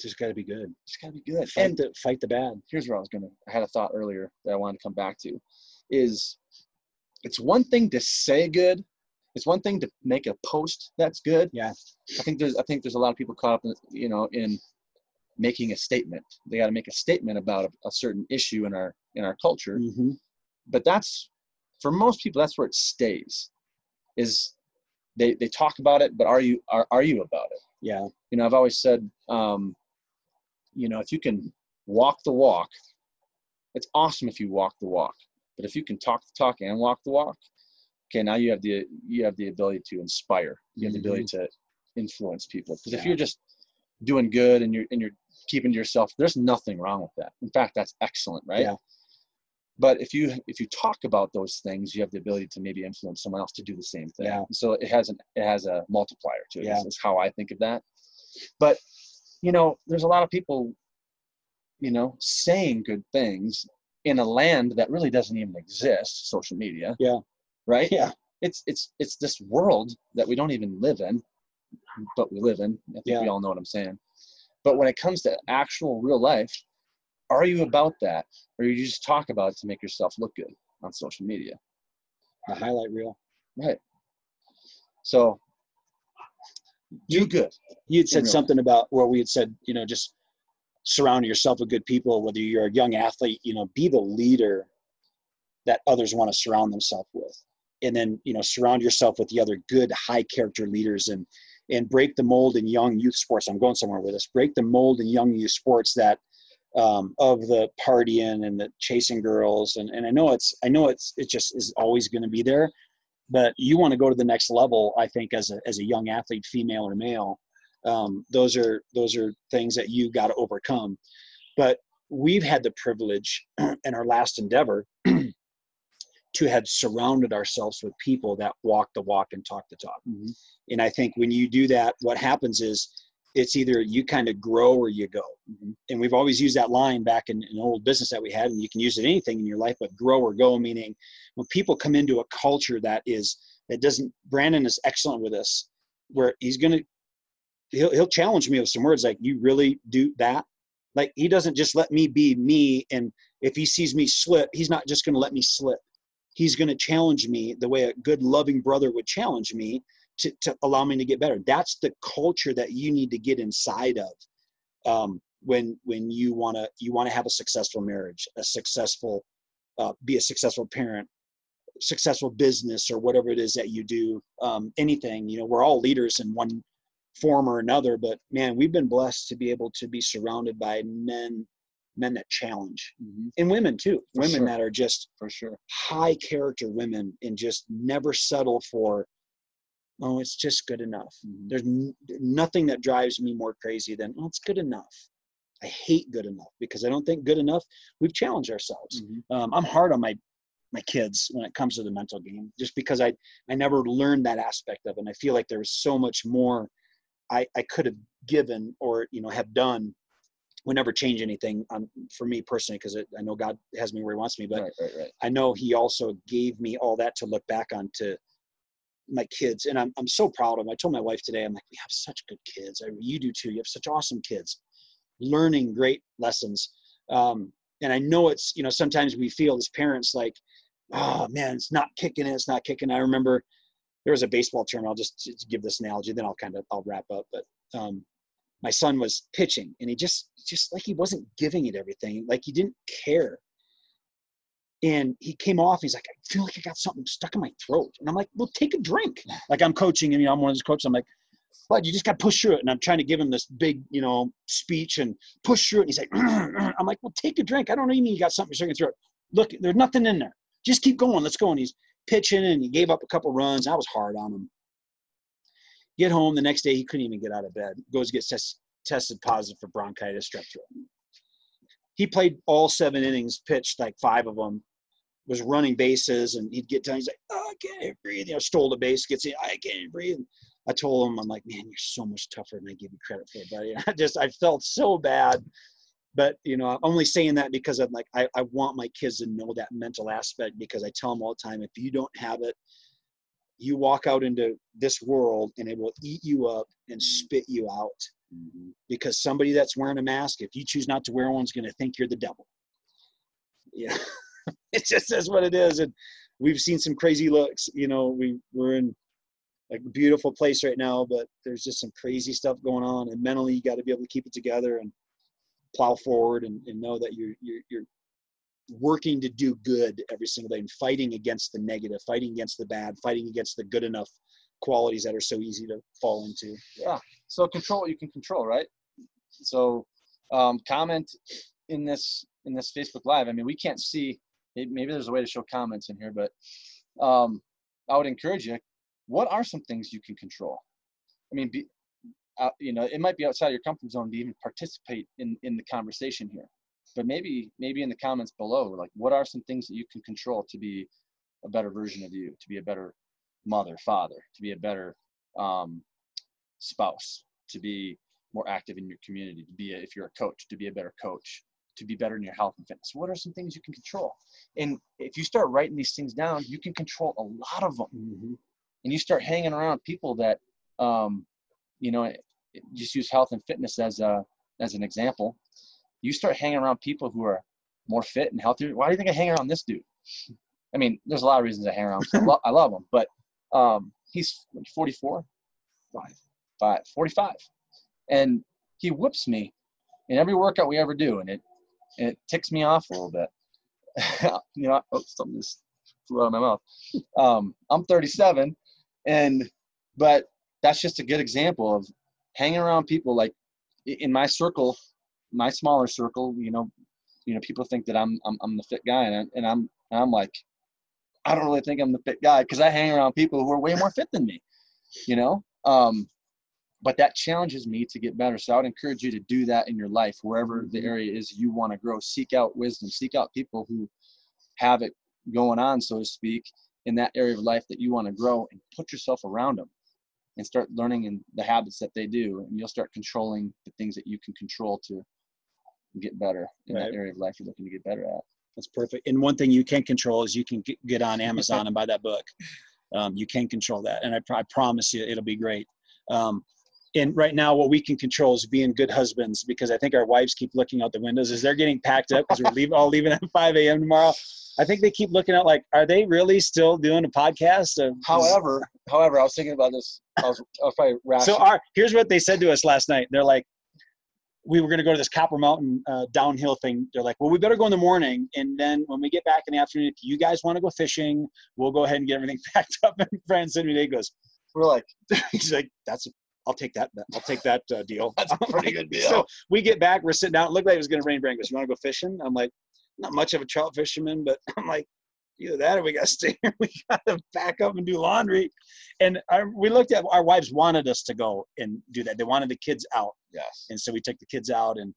Just got to be good. Just got to be good. Fight And the fight the bad. here's where I was gonna. I had a thought earlier that I wanted to come back to. Is it's one thing to say good. It's one thing to make a post that's good. Yeah. I think there's. I think there's a lot of people caught up, in, you know, in making a statement. They got to make a statement about a, a certain issue in our in our culture. Mm-hmm. but that's for most people that's where it stays is they they talk about it but are you are, are you about it Yeah. you know i've always said um you know if you can walk the walk it's awesome if you walk the walk but if you can talk the talk and walk the walk okay now you have the you have the ability to inspire. You have the ability mm-hmm. to influence people. Because if you're just doing good and you're and you're keeping to yourself there's nothing wrong with that. In fact that's excellent right? Yeah. but if you if you talk about those things you have the ability to maybe influence someone else to do the same thing. Yeah. so it has an it has a multiplier to it Yeah. is, is how i think of that. But you know there's a lot of people you know saying good things in a land that really doesn't even exist social media. Yeah. Right Yeah. it's it's it's this world that we don't even live in but we live in i think we all know what i'm saying But when it comes to actual real life, are you about that, or you just talk about it to make yourself look good on social media? The highlight reel. Right. So do good. You had said something about where we had said, you know, just surround yourself with good people, whether you're a young athlete, you know, be the leader that others want to surround themselves with. And then, you know, surround yourself with the other good, high character leaders and and break the mold in young youth sports. I'm going somewhere with this. Break the mold in young youth sports that um, of the partying and the chasing girls. And, and I know it's I know it's it just is always going to be there, but you want to go to the next level. I think as a as a young athlete, female or male, um, those are those are things that you got to overcome. But we've had the privilege (clears throat) in our last endeavor (clears throat) to have surrounded ourselves with people that walk the walk and talk the talk. Mm-hmm. And I think when you do that, what happens is it's either you kind of grow or you go. Mm-hmm. And we've always used that line back in an old business that we had, and you can use it anything in your life, but grow or go, meaning when people come into a culture that is that doesn't Brandon is excellent with this, where he's gonna he'll he'll challenge me with some words like you really do that. Like he doesn't just let me be me and if he sees me slip, he's not just gonna let me slip. He's gonna challenge me the way a good loving brother would challenge me to, to allow me to get better. That's the culture that you need to get inside of um, when when you want to you want to have a successful marriage, a successful uh, be a successful parent, successful business or whatever it is that you do. Um, anything you know, we're all leaders in one form or another. But man, we've been blessed to be able to be surrounded by men men that challenge Mm-hmm. and women too For women sure. that are just For sure. high character women and just never settle for oh it's just good enough Mhm. there's n- nothing that drives me more crazy than oh it's good enough i hate good enough because i don't think good enough we've challenged ourselves Mhm. um, i'm hard on my my kids when it comes to the mental game just because i i never learned that aspect of it and i feel like there was so much more i i could have given or you know have done would never change anything um, for me personally because i know god has me where he wants me but right, right, right. I know he also gave me all that to look back on to my kids. And I'm, I'm so proud of them. I told my wife today, I'm like, we have such good kids. I, you do too. You have such awesome kids learning great lessons. Um, and I know it's, you know, sometimes we feel as parents like, oh man, it's not kicking it. It's not kicking. I remember there was a baseball term. I'll just, just give this analogy, then I'll kind of, I'll wrap up. But um, my son was pitching and he just, just like he wasn't giving it everything. Like he didn't care and he came off. He's like, I feel like I got something stuck in my throat. And I'm like, well, take a drink. Like I'm coaching him. You know, I'm one of those coaches. I'm like, but you just got to push through it. And I'm trying to give him this big, you know, speech and push through it. And he's like, (clears throat) I'm like, well, take a drink. I don't even mean you got something stuck in your throat. Look, there's nothing in there. Just keep going. Let's go. And he's pitching and he gave up a couple runs. I was hard on him. Get home the next day. He couldn't even get out of bed. Goes get test, tested positive for bronchitis, strep throat. He played all seven innings, pitched like five of them was running bases and he'd get done. He's like, oh, I can't breathe. You know, stole the base, gets in, I can't breathe. I told him, I'm like, man, you're so much tougher than I give you credit for, buddy. And (laughs) I just, I felt so bad. But, you know, I'm only saying that because I'm like, I, I want my kids to know that mental aspect because I tell them all the time, if you don't have it, you walk out into this world and it will eat you up and spit you out Mhm. because somebody that's wearing a mask, if you choose not to wear one, is going to think you're the devil. Yeah, (laughs) it just is what it is. And we've seen some crazy looks. You know, we we're in a beautiful place right now, but there's just some crazy stuff going on. And mentally, you got to be able to keep it together and plow forward and, and know that you're you're you're working to do good every single day and fighting against the negative, fighting against the bad, fighting against the good enough qualities that are so easy to fall into. Yeah. So control what you can control, right? So um, comment in this in this Facebook Live. I mean, we can't see. Maybe there's a way to show comments in here, but um, I would encourage you. What are some things you can control? I mean, be, uh, you know, it might be outside your comfort zone to even participate in in the conversation here. But maybe maybe in the comments below, like, what are some things that you can control to be a better version of you, to be a better mother, father, to be a better um, spouse, to be more active in your community, to be a, if you're a coach, to be a better coach, to be better in your health and fitness. What are some things you can control? And if you start writing these things down, you can control a lot of them. And you start hanging around people that, um, you know, just use health and fitness as a as an example, you start hanging around people who are more fit and healthier. Why do you think I hang around this dude? I mean, there's a lot of reasons I hang around. I, lo- I love him, but um, he's 44, five, five, 45, and he whoops me in every workout we ever do, and it it ticks me off a little bit. (laughs) you know, oh, something just flew out of my mouth. Um, I'm 37, and but that's just a good example of hanging around people like in my circle, my smaller circle. You know, you know, people think that I'm I'm, I'm the fit guy, and, I, and I'm and I'm like, I don't really think I'm the fit guy because I hang around people who are way more fit than me. You know, um, but that challenges me to get better. So I would encourage you to do that in your life, wherever the area is you want to grow. Seek out wisdom. Seek out people who have it going on, so to speak, in that area of life that you want to grow, and put yourself around them, and start learning in the habits that they do, and you'll start controlling the things that you can control to get better in Right. that area of life you're looking to get better at. That's perfect. And one thing you can control is you can get, on (laughs) Amazon and buy that book. Um, you can control that, and I, pr- I promise you, it'll be great. Um, and right now, what we can control is being good husbands because I think our wives keep looking out the windows as they're getting packed up because we're (laughs) leave, all leaving at 5 a.m. tomorrow. I think they keep looking out like, are they really still doing a podcast? Of, However, however, I was thinking about this. I was, I was probably rational. so our here's what they said to us last night. They're like, we were going to go to this Copper Mountain uh, downhill thing. They're like, well, we better go in the morning, and then when we get back in the afternoon, if you guys want to go fishing, we'll go ahead and get everything (laughs) packed up. And Fran sent me goes, we're like, (laughs) he's like, that's, I'll take that. I'll take that uh, deal. that's a pretty good (laughs) deal. So we get back, we're sitting down. It looked like it was going to rain. Brand goes, you want to go fishing? I'm like, not much of a trout fisherman, but I'm like, either that or we got to (laughs) stay here. We got to back up and do laundry. And we looked at our wives wanted us to go and do that. They wanted the kids out, yes. and so we took the kids out and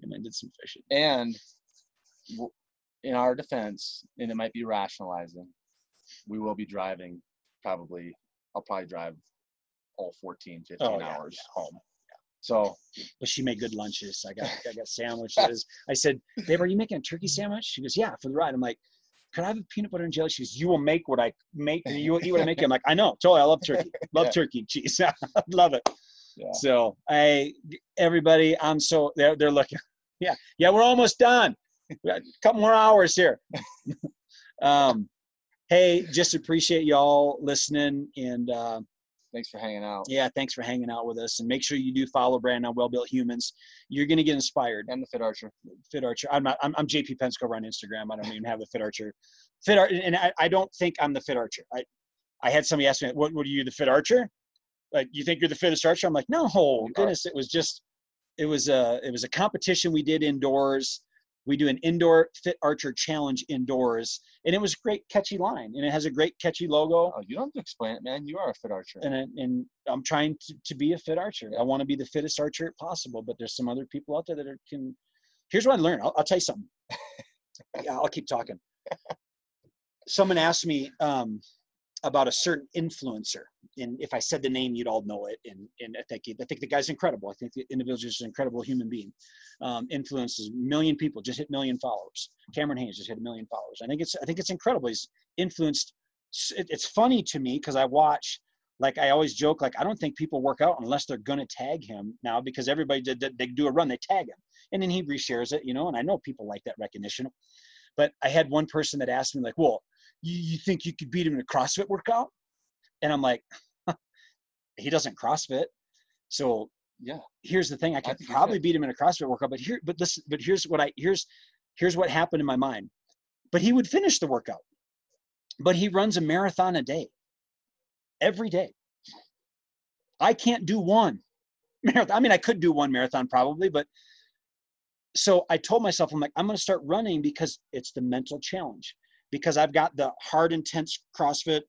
and then did some fishing. And in our defense, and it might be rationalizing, we will be driving probably, I'll probably drive all 14, 15 Oh, yeah, hours yeah. home. So But she made good lunches. I got I got (laughs) sandwiches. I said, babe, are you making a turkey sandwich? She goes, yeah, for the ride. I'm like. Could I have a peanut butter and jelly? She goes, "You will make what I make. (laughs) You will eat what I make." I'm like, "I know, totally. I love turkey. Love Yeah. turkey cheese. (laughs) love it." yeah, So I, everybody, I'm so they're they're looking. (laughs) Yeah, yeah, we're almost done. We got a couple more hours here. um, hey, just appreciate y'all listening, and uh, thanks for hanging out. yeah, thanks for hanging out with us. And make sure you do follow Brandon on Well Built Humans. You're gonna get inspired. And the Fit Archer. Fit Archer. I'm not. I'm, I'm JP Penscover on Instagram. I don't even have the Fit Archer. Fit Archer, and I, I don't think I'm the Fit Archer. I, I had somebody ask me, "What? What are you, the Fit Archer? Like, you think you're the fittest archer?" I'm like, "No, goodness, it was just, it was a, it was a competition we did indoors. We do an indoor Fit Archer challenge indoors, and it was a great catchy line, and it has a great catchy logo. Oh, you don't have to explain it, man. You are a Fit Archer. And, I- and I'm trying to, to be a fit archer. I want to be the fittest archer possible, but there's some other people out there that are, can. Here's what I learned. I'll, I'll tell you something. (laughs) yeah, I'll keep talking. Someone asked me um, about a certain influencer, and if I said the name, you'd all know it. And and I think I think the guy's incredible. I think the individual is an incredible human being. Um, influences million people, just hit million followers. Cameron Hanes just hit a million followers. I think it's I think it's incredible. He's influenced. It, it's funny to me because I watch like I always joke, like I don't think people work out unless they're gonna tag him now because everybody did, did- they do a run, they tag him, and then he reshares it, you know. And I know people like that recognition. But I had one person that asked me like, "Well, you, you think you could beat him in a CrossFit workout?" And I'm like, (laughs) "He doesn't CrossFit, so yeah. here's the thing: I could probably could. beat him in a CrossFit workout. But here, but listen, but here's what I here's here's what happened in my mind. But he would finish the workout. But he runs a marathon a day, every day. I can't do one (laughs) marathon. I mean, I could do one marathon probably, but so I told myself, I'm like, I'm going to start running because it's the mental challenge. Because I've got the hard, intense CrossFit,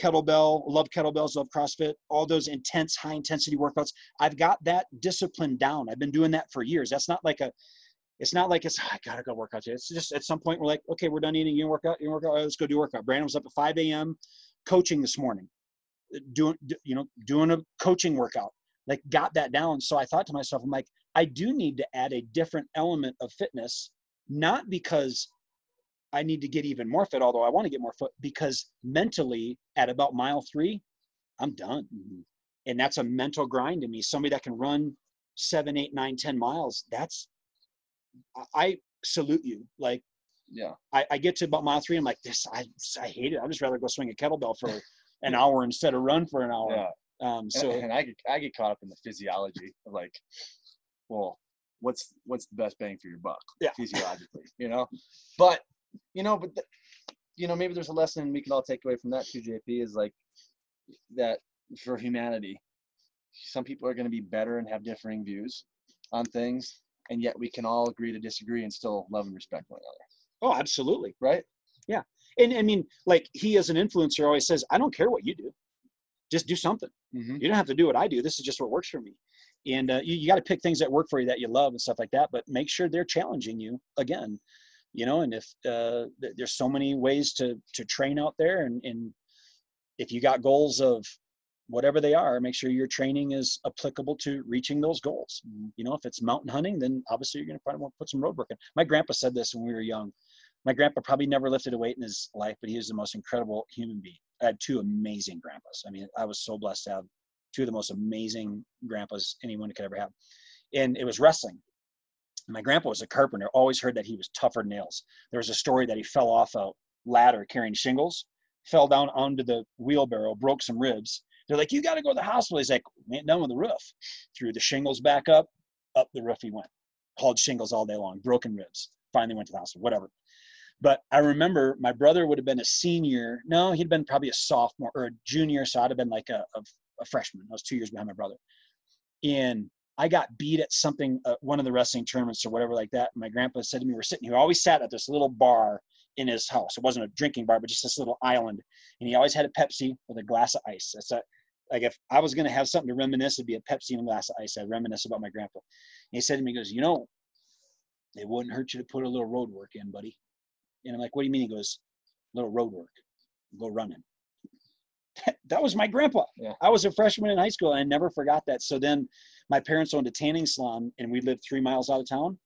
kettlebell, love kettlebells, love CrossFit, all those intense, high intensity workouts. I've got that discipline down. I've been doing that for years. That's not like a, it's not like it's, "Ah, I gotta go work out today. It's just at some point we're like, okay, we're done eating. You work out, you work out. Right, let's go do workout. Brandon was up at 5 a.m. coaching this morning, doing, you know, doing a coaching workout. Like got that down. So I thought to myself, I'm like, I do need to add a different element of fitness, not because I need to get even more fit, although I want to get more fit, because mentally at about mile three, I'm done. And that's a mental grind to me. Somebody that can run seven, eight, nine, ten miles, that's I- salute you. Like Yeah. I, I get to about mile three, I'm like, this I I hate it. I'd just rather go swing a kettlebell for (laughs) an hour instead of run for an hour. Yeah. Um, So, so and, I get I get caught up in the physiology of like, well, what's what's the best bang for your buck? Yeah. Physiologically, you know. But you know, but you know, maybe there's a lesson we can all take away from that too. JP is like that for humanity. Some people are going to be better and have differing views on things, and yet we can all agree to disagree and still love and respect one another, oh, absolutely. right? Yeah, and I mean, like he as an influencer always says, I don't care what you do, just do something. Mm-hmm. You don't have to do what I do. This is just what works for me. And uh, you, you got to pick things that work for you that you love and stuff like that. But make sure they're challenging you again, you know. And if uh, th- there's so many ways to to train out there, and, and if you got goals of whatever they are, make sure your training is applicable to reaching those goals. You know, if it's mountain hunting, then obviously you're going to probably want to put some road work in. My grandpa said this when we were young. My grandpa probably never lifted a weight in his life, but he was the most incredible human being. I had two amazing grandpas. I mean, I was so blessed to have two of the most amazing grandpas anyone could ever have. And it was wrestling. My grandpa was a carpenter. Always heard that he was tougher nails. There was a story that he fell off a ladder carrying shingles, fell down onto the wheelbarrow, broke some ribs. They're like, "You got to go to the hospital." He's like, "We ain't done with the roof." Threw the shingles back up, up the roof he went. Hauled shingles all day long, broken ribs. Finally went to the hospital. Whatever. But I remember my brother would have been a senior. No, he'd been probably a sophomore or a junior. So I'd have been like a, a, a freshman. I was two years behind my brother. And I got beat at something, uh, one of the wrestling tournaments or whatever like that. And my grandpa said to me, We're sitting here, always sat at this little bar in his house. It wasn't a drinking bar, but just this little island. And he always had a Pepsi with a glass of ice. That's a, like if I was going to have something to reminisce, it'd be a Pepsi and a glass of ice. I'd reminisce about my grandpa. And he said to me, he goes, You know, it wouldn't hurt you to put a little road work in, buddy. And I'm like, what do you mean? He goes, little road work, go running. (laughs) that was my grandpa. Yeah. I was a freshman in high school and I never forgot that. So then my parents owned a tanning salon and we lived three miles out of town.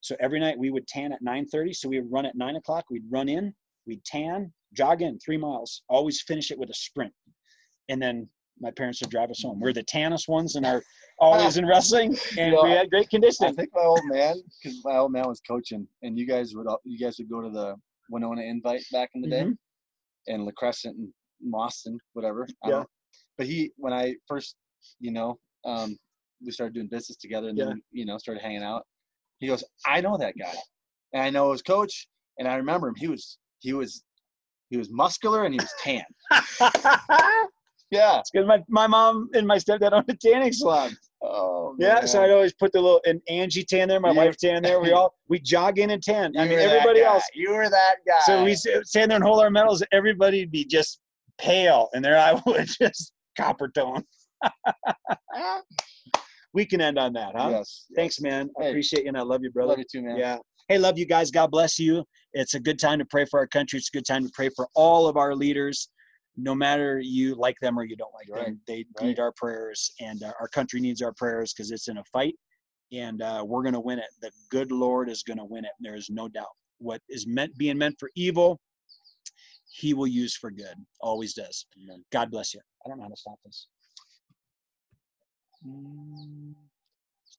So every night we would tan at 9.30. So we would run at nine o'clock. We'd run in, we'd tan, jog in three miles, always finish it with a sprint. And then my parents would drive us home. We're the tannest ones and are always in wrestling and know, we had great conditioning. I think my old man, because my old man was coaching, and you guys would all- you guys would go to the Winona Invite back in the day, Mhm. and La Crescent and Boston, whatever. Yeah. don't. But he, when I first, you know, um, we started doing business together, and Yeah. then you know started hanging out. He goes, I know that guy, and I know his coach, and I remember him. He was he was he was muscular and he was tan. (laughs) Yeah. It's because my, my mom and my stepdad owned a tanning salon. Oh. Yeah, so. I'd always put the little and Angie tan there, my You- wife tan there. We (laughs) all we jog in and tan. I mean everybody else. You were that guy. So we stand there and hold our medals. Everybody'd be just pale, and there (laughs) I would just copper tone. We can end on that, huh? Yes. Thanks, man. I Hey. appreciate you, and I love you, brother. Love you too, man. Yeah. Hey, love you guys. God bless you. It's a good time to pray for our country. It's a good time to pray for all of our leaders, no matter you like them or you don't like Right, them. They right. need our prayers, and uh, our country needs our prayers because it's in a fight, and uh, we're going to win it. The good Lord is going to win it. There is no doubt. What is meant being meant for evil, He will use for good. Always does. God bless you. I don't know how to stop this. Mm.